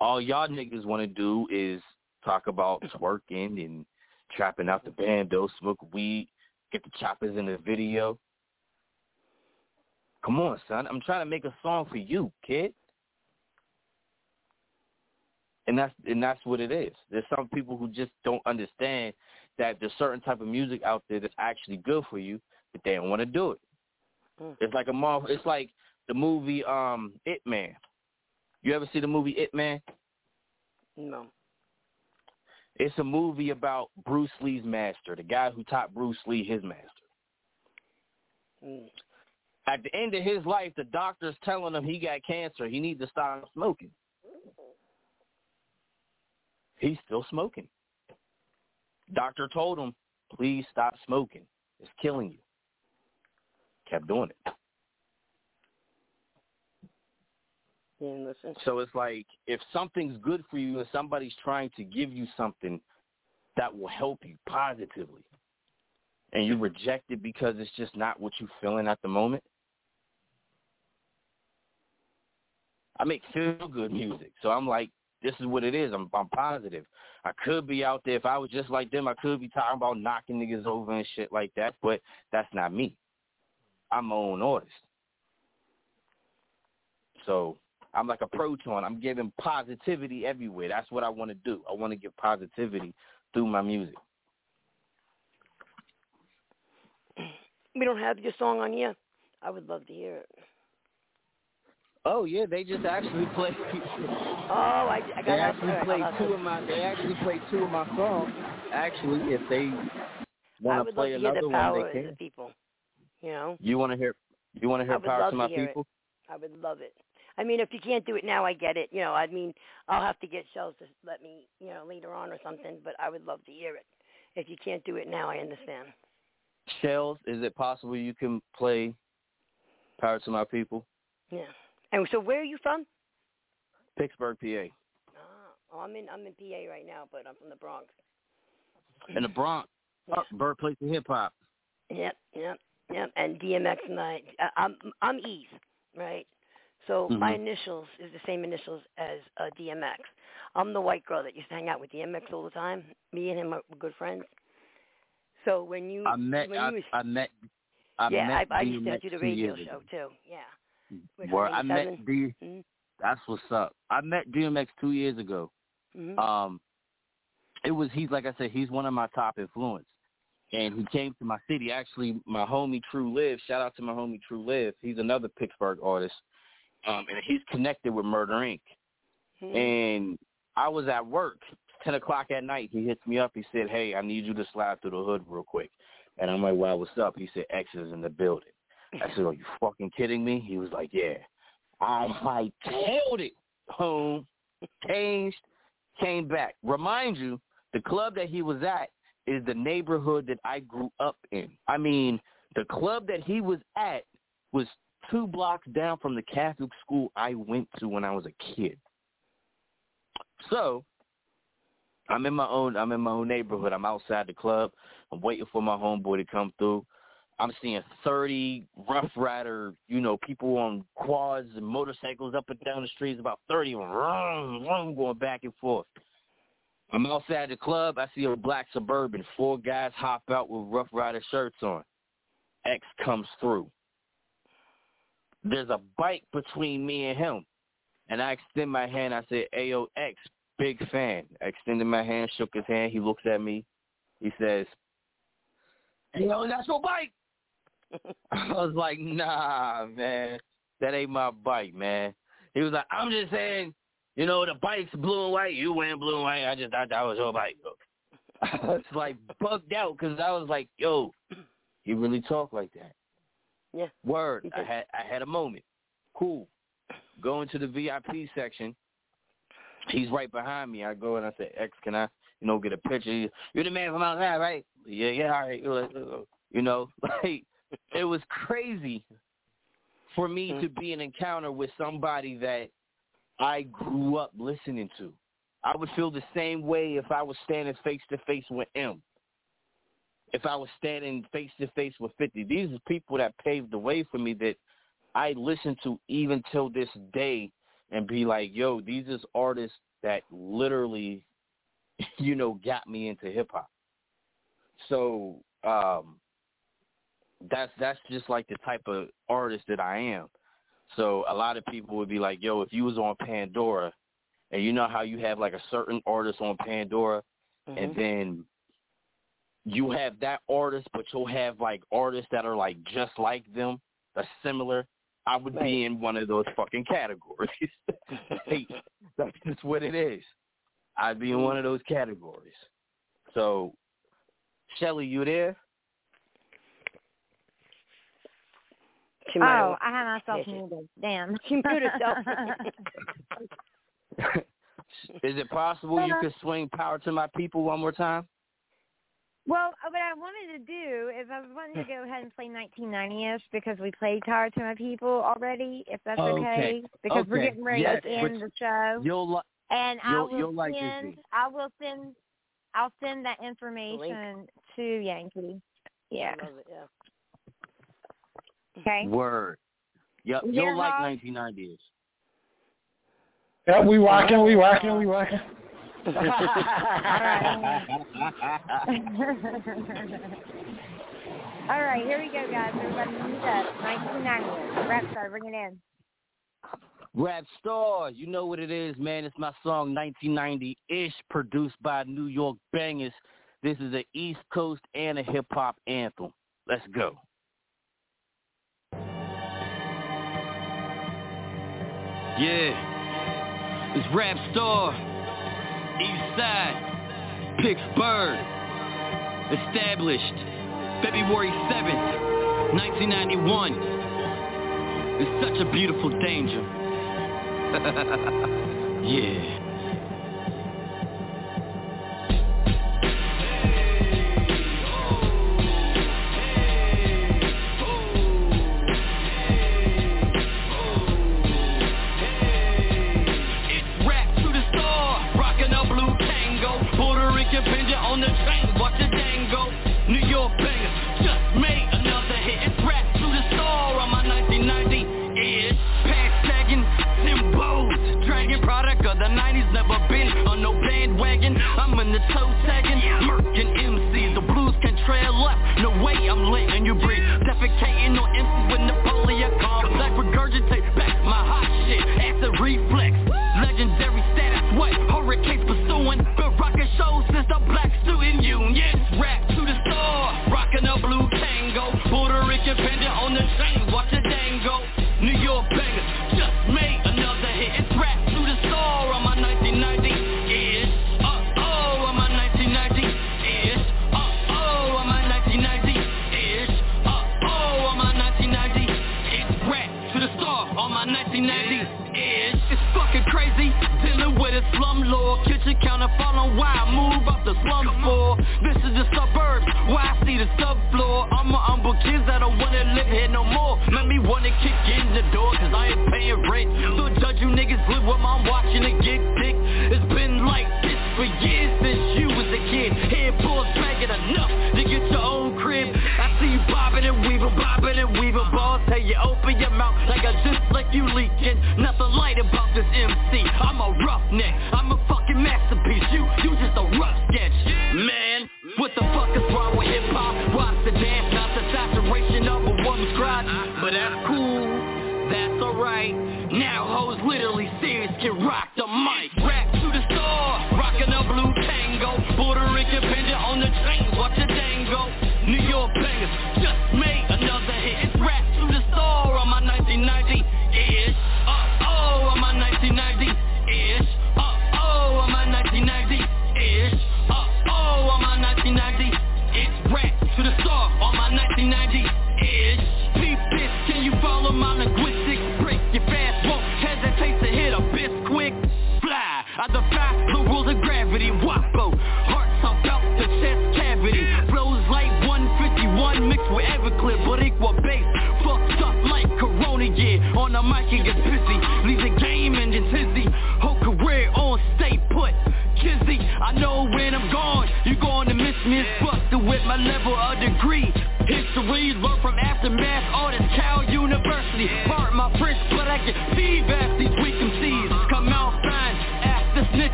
All y'all niggas want to do is talk about twerking and trapping out the bando, smoke weed, get the choppers in the video. Come on, son. I'm trying to make a song for you, kid. And that's and that's what it is. There's some people who just don't understand that there's certain type of music out there that's actually good for you, but they don't want to do it. Mm. It's like a Marvel. It's like the movie um Ip Man. You ever see the movie Ip Man? No. It's a movie about Bruce Lee's master, the guy who taught Bruce Lee his master. Mm. At the end of his life, the doctor's telling him he got cancer. He needs to stop smoking. He's still smoking. Doctor told him, please stop smoking. It's killing you. Kept doing it. So it's like if something's good for you and somebody's trying to give you something that will help you positively and you reject it because it's just not what you're feeling at the moment. I make feel good music. So I'm like, this is what it is. I'm I'm positive. I could be out there if I was just like them, I could be talking about knocking niggas over and shit like that, but that's not me. I'm my own artist. So I'm like a proton. I'm giving positivity everywhere. That's what I want to do. I want to give positivity through my music. We don't have your song on here. I would love to hear it. Oh yeah, they just actually play. Oh, I, I got They actually play two to- of my. They actually play two of my songs. Actually, if they want to play to another the one, they of can. the people. You know, You want to hear? You want to hear "Power to My People"? It. I would love it. I mean, if you can't do it now, I get it. You know, I mean, I'll have to get Shellz to let me, you know, later on or something. But I would love to hear it. If you can't do it now, I understand. Shellz, is it possible you can play "Power to My People"? Yeah. And so, where are you from? Pittsburgh, PA. Oh, I'm in I'm in PA right now, but I'm from the Bronx. In the Bronx, Yeah. birthplace of hip hop. Yep, yep, yep. And DMX and I, I- I'm I'm Eve, right? So my Mhm. initials is the same initials as uh, DMX. I'm the white girl that used to hang out with DMX all the time. Me and him are good friends. So when you I met. when I, you was, I met. I yeah, met I, I used to do the radio show too. Yeah. Where I met D. Mhm. That's what's up. I met DMX two years ago. Mhm. Um, it was he's like I said, he's one of my top influence, and he came to my city. Actually, my homie True Live. Shout out to my homie True Live. He's another Pittsburgh artist, um, and he's connected with Murder Inc. Mhm. And I was at work, ten o'clock at night. He hits me up. He said, "Hey, I need you to slide through the hood real quick." And I'm like, "Wow, what's up?" He said, "X is in the building." I said, "Are you fucking kidding me?" He was like, "Yeah." I hightailed it home, changed, came back. Remind you, the club that he was at is the neighborhood that I grew up in. I mean, the club that he was at was two blocks down from the Catholic school I went to when I was a kid. So I'm in my own I'm in my own neighborhood. I'm outside the club. I'm waiting for my homeboy to come through. I'm seeing 30 Rough Rider, you know, people on quads and motorcycles up and down the streets, about 30 of them, going back and forth. I'm outside the club. I see a black Suburban. Four guys hop out with Rough Rider shirts on. X comes through. there's a bike between me and him. And I extend my hand. I say, Ayo, X, big fan. I extended my hand, shook his hand. He looks at me. He says, Yo, that's your bike. I was like, nah, man. That ain't my bike, man. He was like, I'm just saying, you know, the bike's blue and white. You wearing blue and white. I just thought that was your bike. I was like bugged out because I was like, yo, he really talk like that. Yeah. Word. I had I had a moment. Cool. Go into the VIP section. He's right behind me. I go and I say, X, can I, you know, get a picture? You're the man from outside, right? Yeah, yeah, all right. You know, like it was crazy for me to be an encounter with somebody that I grew up listening to. I would feel the same way if I was standing face to face with Em. If I was standing face to face with 50. These are people that paved the way for me that I listen to even till this day and be like, yo, these is artists that literally, you know, got me into hip hop. So, um, that's that's just like the type of artist that I am. So a lot of people would be like, "Yo, if you was on Pandora, and you know how you have like a certain artist on Pandora, mm-hmm. and then you have that artist, but you'll have like artists that are like just like them, that's similar. I would right. be in one of those fucking categories. hey, that's just what it is. I'd be in one of those categories. So, Shelly, you there? She oh, I had myself yeah, muted. Damn. She muted herself. Is it possible you could swing power to my people one more time? Well, uh, what I wanted to do is I was wanting to go ahead and play 1990ish because we played Power to My People already, if that's okay. Okay. Because Okay. we're getting ready Yes, to end the show. You'll li- And I you'll- will you'll like this, send V. I will send I'll send that information to Yankee. Yeah. I love it, yeah. Okay. Word. Yep, You you'll like 1990s. Yeah, we rocking, we rocking, we rocking. All right, here we go, guys. Everybody mute up. 1990. Rapstarr, bring it in. Rap Star, you know what it is, man. It's my song 1990-ish, produced by New York Bangers. This is a East Coast and a hip hop anthem. Let's go. Yeah, it's Rap Star, East Side, Pittsburgh, established February 7th, 1991. It's such a beautiful danger. yeah.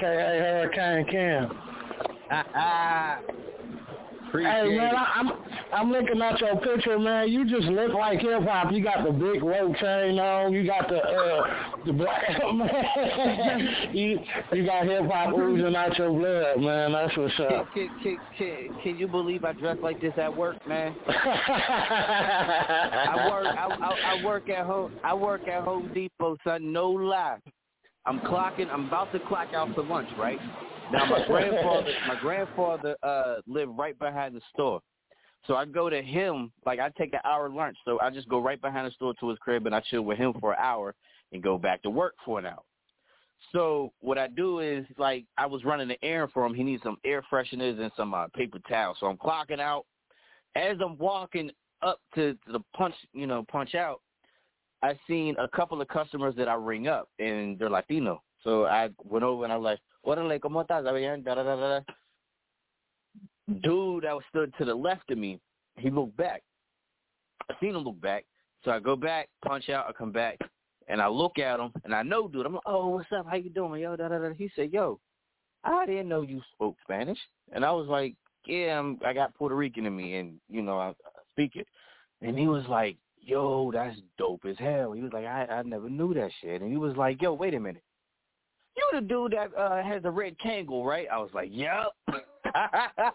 Aka Hurricane Cam. Hey man, I, I'm I'm looking at your picture, man. You just look like hip hop. You got the big rope chain on. You got the uh the black man. you you got hip hop oozing out your blood, man. That's what's Can, up. can, can, can, can you believe I dress like this at work, man? I work I, I, I work at home I work at Home Depot, son, no lie. I'm clocking I'm about to clock out for lunch, right? Now my grandfather my grandfather uh lived right behind the store. So I go to him, like I take an hour lunch, so I just go right behind the store to his crib and I chill with him for an hour and go back to work for an hour. So what I do is like I was running an errand for him. He needs some air fresheners and some uh, paper towels. So I'm clocking out. As I'm walking up to the punch, you know, punch out, I seen a couple of customers that I ring up and they're Latino. So I went over and I was like, "Órale, cómo estás? Bien?" Da, da, da, da, da. Dude that was stood to the left of me, he looked back. I seen him look back. So I go back, punch out, I come back, and I look at him, and I know, dude. I'm like, oh, what's up? How you doing, yo? Da, da, da. He said, yo, I didn't know you spoke Spanish, and I was like, yeah, I'm, I got Puerto Rican in me, and you know, I, I speak it. And he was like, yo, that's dope as hell. He was like, I, I never knew that shit. And he was like, yo, wait a minute. You the dude that uh, has the red Kangol, right? I was like, yep.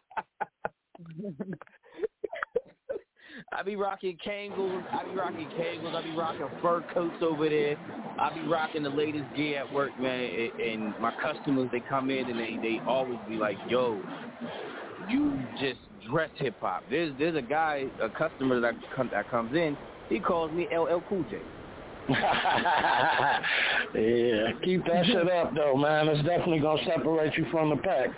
I be rocking Kangols. I be rocking Kangols. I be rocking fur coats over there. I be rocking the latest gear at work, man. And, my customers, they come in and they they always be like, "Yo, you just dress hip hop." There's there's a guy, a customer that come, that comes in. He calls me LL Cool J. yeah, keep that shit up though, man. It's definitely gonna separate you from the pack.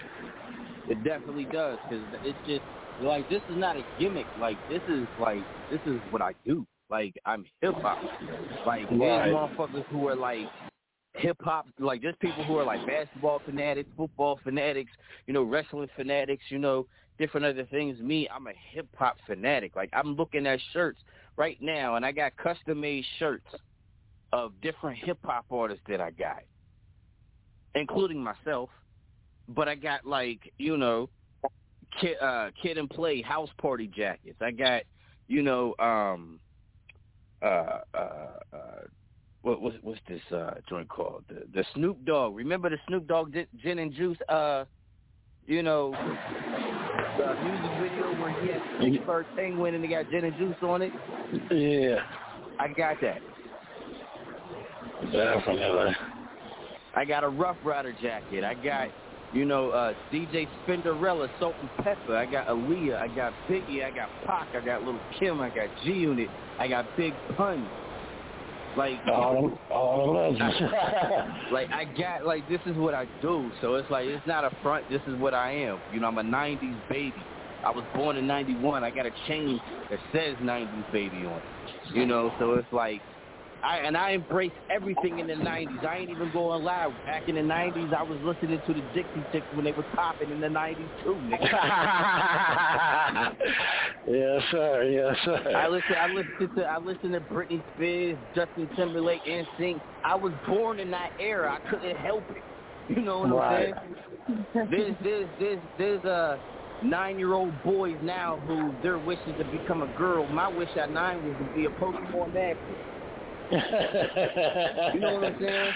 It definitely does because it's just like this is not a gimmick. Like this is like this is what I do. Like I'm hip hop. Like there's Right. motherfuckers who are like hip hop. Like there's people who are like basketball fanatics, football fanatics, you know, wrestling fanatics, you know, different other things. Me, I'm a hip hop fanatic. Like I'm looking at shirts right now, and I got custom made shirts of different hip hop artists that I got, including myself. But I got like you know, kid, uh, kid and play house party jackets. I got you know, um, uh, uh, uh, what what's what's this uh joint called? The the Snoop Dogg. Remember the Snoop Dogg gin and juice? Uh, you know, the music video where he had the first penguin and they got gin and juice on it. Yeah, I got that. definitely. I got a Rough Rider jacket. I got, you know, uh, DJ Spinderella, Salt and Pepper. I got Aaliyah. I got Biggie. I got Pac. I got Lil' Kim. I got G Unit. I got Big Pun. Like all, all legends. like I got like this is what I do. So it's like it's not a front. This is what I am. You know, I'm a '90s baby. I was born in '91. I got a chain that says '90s baby on it. You know, so it's like I and I embrace everything in the '90s. I ain't even going live. Back in the '90s, I was listening to the Dixie Chicks when they was popping in the '90s too, nigga. yes, sir. Yes, sir. I listen. I listened to. I listened to Britney Spears, Justin Timberlake, and NSYNC. I was born in that era. I couldn't help it. You know what right. I'm saying? There's, there's, there's, there's a nine-year-old boys now who their wish is to become a girl. My wish at nine was to be a Pokemon master. You know what I'm saying?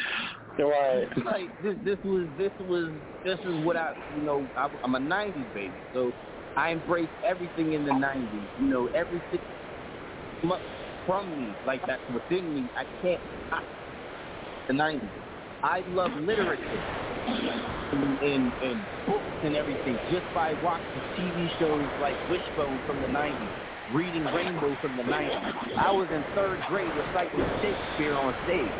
Right. Like this, this was, this was, this is what I, you know, I, I'm a '90s baby, so I embrace everything in the '90s. You know, everything from me, like that's within me. I can't stop the '90s. I love literature and, and, and books and everything just by watching TV shows like Wishbone from the '90s reading Rainbow from the 90s. I was in third grade reciting Shakespeare on stage.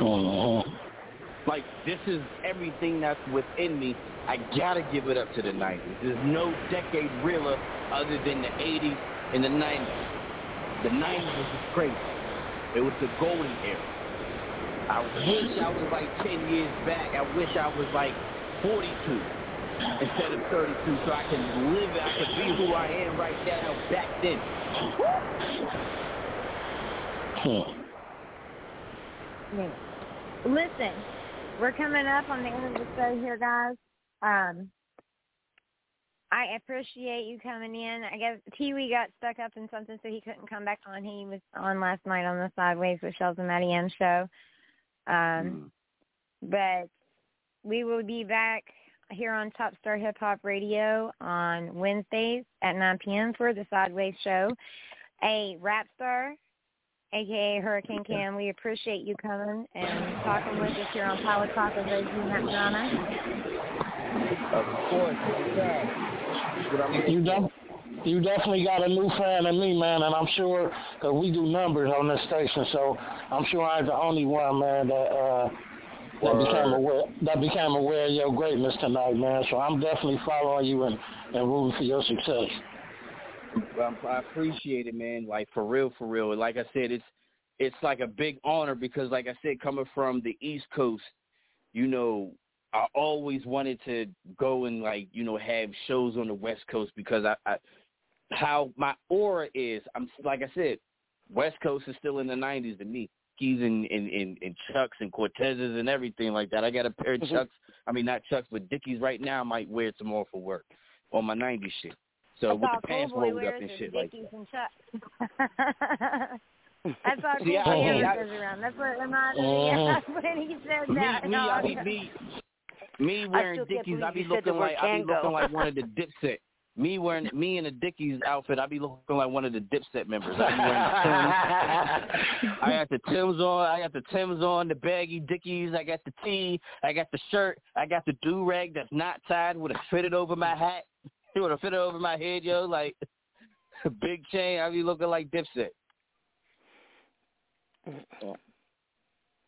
Uh-huh. Like, this is everything that's within me. I gotta give it up to the 90s. There's no decade realer other than the 80s and the 90s. The 90s was just crazy. It was the golden era. I wish I was like 10 years back. I wish I was like 42 instead of 32 so I can live I can be who I am right now back then. Hmm. Listen, we're coming up on the end of the show here, guys. Um, I appreciate you coming in. I guess TeeWee got stuck up in something, so he couldn't come back on. He was on last night on the Sideways with Shellz and Matty M show. Um, mm. But we will be back here on Top Star Hip Hop Radio on Wednesdays at 9 p.m. for the Sideways Show. A Rapstarr, aka Hurricane Cam, we appreciate you coming and talking with us here on Powertalk of Reggie McDonough. Of course, you def- you definitely got a new fan in me, man, and I'm sure because we do numbers on this station, so I'm sure I'm the only one, man, that. uh that became aware that became aware of your greatness tonight, man. So I'm definitely following you and, and rooting for your success. Well, I appreciate it, man. Like for real, for real. Like I said, it's it's like a big honor because, like I said, coming from the East Coast, you know, I always wanted to go and like you know have shows on the West Coast because I, I how my aura is. I'm like I said, West Coast is still in the '90s to me. Dickies and, and, and, and Chucks and Cortezes and everything like that. I got a pair of mm-hmm. Chucks. I mean, not Chucks, but Dickies right now. I might wear some more for work on my '90s shit. So That's with the pants rolled up and shit like that. And Chucks. That's all cool boy goes around. That's what reminded me of when he said that. Me, me, I be, me, me wearing Dickies, I be looking like I be looking like one of the Dipset me wearing me in a Dickies outfit, I'd be looking like one of the Dipset members. I'd be wearing Tims. I got the Tims on. I got the Tims on, the baggy Dickies. I got the tee. I got the shirt. I got the do rag that's not tied. Would have fitted over my hat. It would have fitted over my head, yo. Like big chain. I'd be looking like Dipset.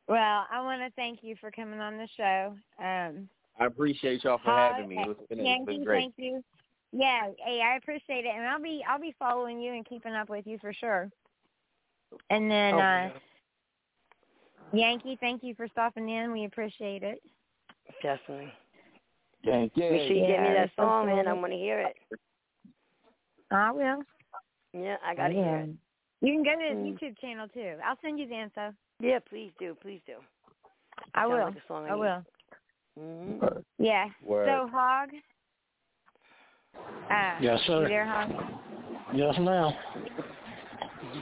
Well, I want to thank you for coming on the show. Um, I appreciate y'all for having me. It's been, it's been great. Thank you. Yeah, hey, I appreciate it, and I'll be I'll be following you and keeping up with you for sure. And then, oh, uh Yankee, thank you for stopping in. We appreciate it. Definitely. Thank you. Make sure you yeah, get me that song, man. I want to hear it. I will. Yeah, I got to yeah. hear it. You can go to his mm. YouTube channel too. I'll send you the info. Yeah, please do. Please do. I will. Like I, I will. Mm-hmm. Yeah. Word. So Hog, uh, yes, sir. You there, Hog? Yes, ma'am.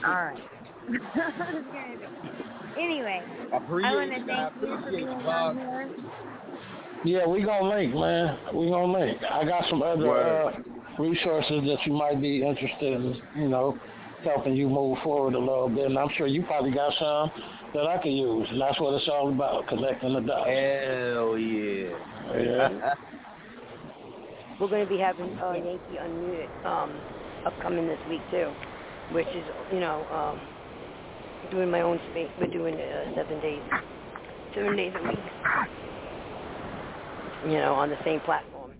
All right. anyway, I, I want to thank you for being on here. Yeah, we gonna link, man. We gonna link. I got some other uh, resources that you might be interested in, you know, helping you move forward a little bit. And I'm sure you probably got some that I can use. And that's what it's all about, connecting the dots. Hell yeah. Yeah. We're going to be having uh, Yankee Unmuted um, upcoming this week too, which is you know um, doing my own space. We're doing uh, seven days, seven days a week. You know, on the same platform,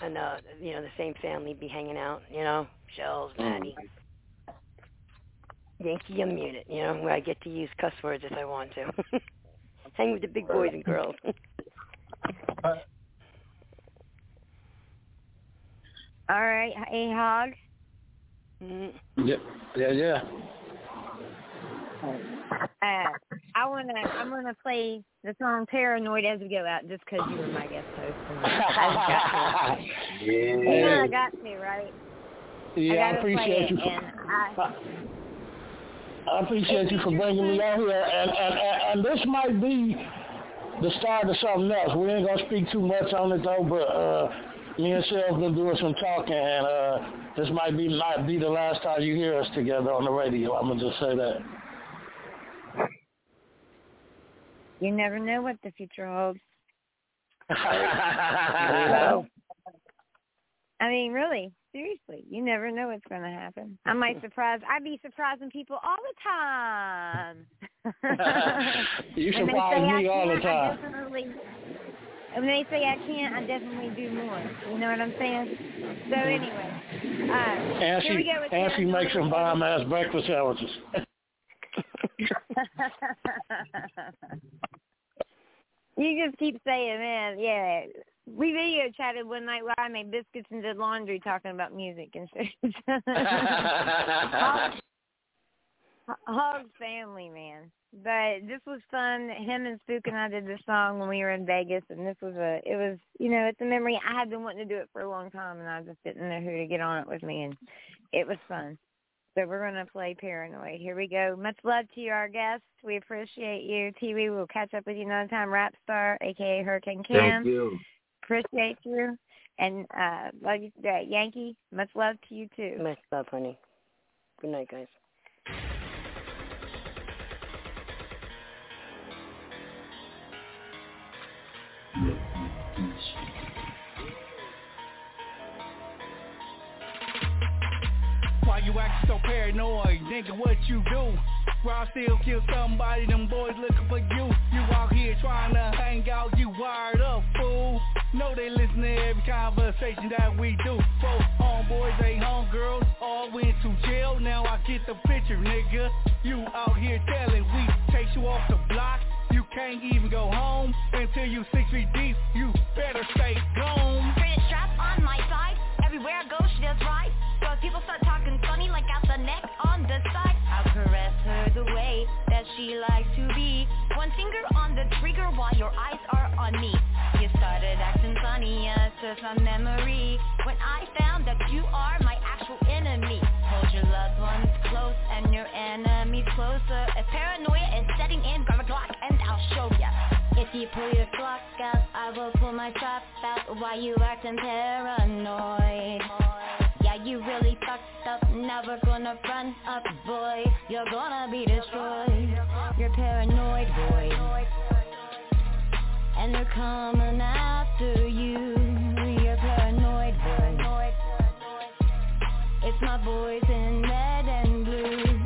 and uh, you know, the same family be hanging out. You know, Shellz, Matty, Yankee Unmuted. You know, where I get to use cuss words if I want to. Hang with the big boys and girls. All right, hey Hog. Mm-hmm. Yeah, yeah, yeah. Uh, I wanna, I'm gonna play the song "Paranoid" as we go out, just 'cause you were my guest host. And I, yeah. You know I got to, right? Yeah, I, I appreciate you. it, and I, I appreciate you for bringing me out here, and, and and and this might be the start of something else. We ain't gonna speak too much on it though, but uh, me and Shel's been doing some talking, and uh, this might be not be the last time you hear us together on the radio. I'm gonna just say that. you never know what the future holds. Wow. I mean, really, seriously, you never know what's going to happen. I might surprise. I'd be surprising people all the time. You When surprise say I me all the can't, I time. Definitely. When they say I can't, I definitely do more. You know what I'm saying? So anyway, uh, And here we go with and she makes some bomb ass breakfast sandwiches. you just keep saying, man, yeah. We video chatted one night while I made biscuits and did laundry talking about music and shit. Hog- Hog's family, man. But this was fun. Him and Spook and I did this song when we were in Vegas, and this was a, it was, you know, it's a memory. I had been wanting to do it for a long time, and I just didn't know who to get on it with me, and it was fun. So we're going to play Paranoid. Here we go. Much love to you, our guests. We appreciate you. TeeWee, we'll catch up with you another time. Rap Star, a.k.a. Hurricane Cam. Thank you. Appreciate you. And uh, love you, uh, Yankee. Much love to you, too. Much love, honey. Good night, guys. You acting so paranoid? Nigga, what you do? I still kill somebody, them boys looking for you. You out here trying to hang out, you wired up, fool. Know they listen to every conversation that we do. Both homeboys, they homegirls, all went to jail. Now I get the picture, nigga. You out here telling we chase you off the block. You can't even go home until you six feet deep. You better stay gone. Pretty strap on my side. Everywhere I go, she does right. So if people start talking neck on the side, I'll caress her the way that she likes to be. One finger on the trigger while your eyes are on me. You started acting funny, yes, it's a memory. When I found that you are my actual enemy. Hold your loved ones close and your enemies closer. If paranoia is setting in, grab a Glock and I'll show ya. If you pull your Glock out, I will pull my trap out. Why you acting paranoid? Yeah, you really fucked up. never gonna run up, boy. You're gonna be destroyed. You're paranoid, boy. And they're coming after you. You're paranoid, boy. It's my boys in red and blue.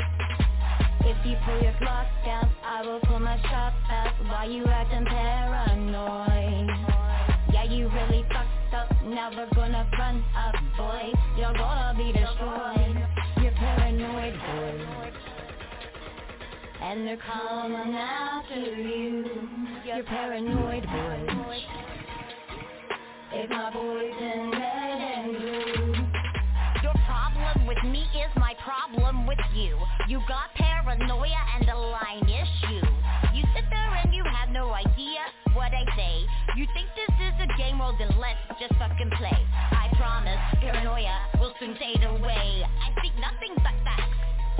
If you pull your Glock out, I will pull my shot out. Why you acting paranoid? Yeah, you really fucked up. We're gonna run up, gonna be destroyed. You're paranoid, boy. And they're coming after you. You're paranoid, boy. If my boys in red and blue. Your problem with me is my problem with you. You got paranoia and a line issue. You sit there and you have no idea what I say. You think this is a game, well then let's just fucking play. Paranoia will soon fade away. I think nothing but facts.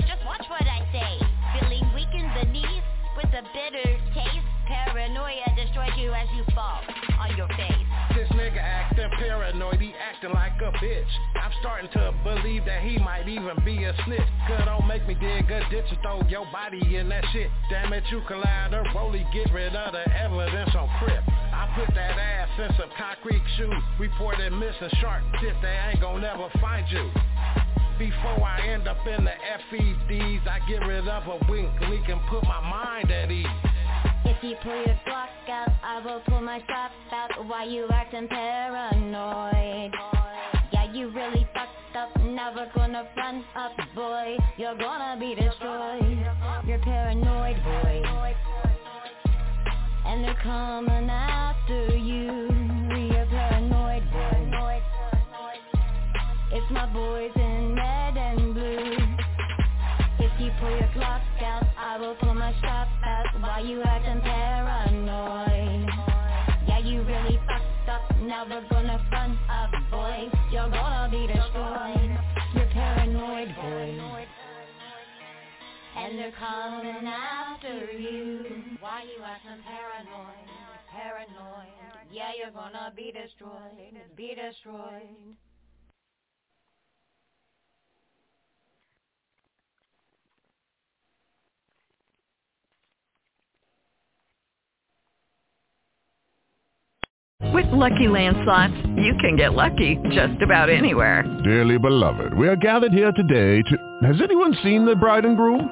Just watch what I say. Feeling weak in the knees with a bitter taste. Paranoia destroys you as you fall on your face. This nigga acting paranoid, he acting like a bitch. I'm starting to believe that he might even be a snitch. Cause don't make me dig a ditch and throw your body in that shit. Damn it, you to Rolly, get rid of the evidence on Crip. I put that ass in some concrete shoes. Reported missing shark shit, they ain't gon' never find you. Before I end up in the FEDs, I get rid of a wink, we can put my mind at ease. If you pull your block out, I will pull my strap out. Why you acting paranoid? Yeah, you really fucked up, never gonna front up, boy. You're gonna be destroyed. You're paranoid, boy. And they're coming after you. You're paranoid. It's my boys in red and blue. If you pull your Glock out, I will pull my out. Why you acting paranoid? Yeah, you really fucked up, gonna front up, boy. You're gonna be destroyed. And they're coming after you. Why you acting paranoid? Paranoid. Yeah, you're gonna be destroyed. Be destroyed. With Lucky Land Slots, you can get lucky just about anywhere. Dearly beloved, we are gathered here today to... Has anyone seen the bride and groom?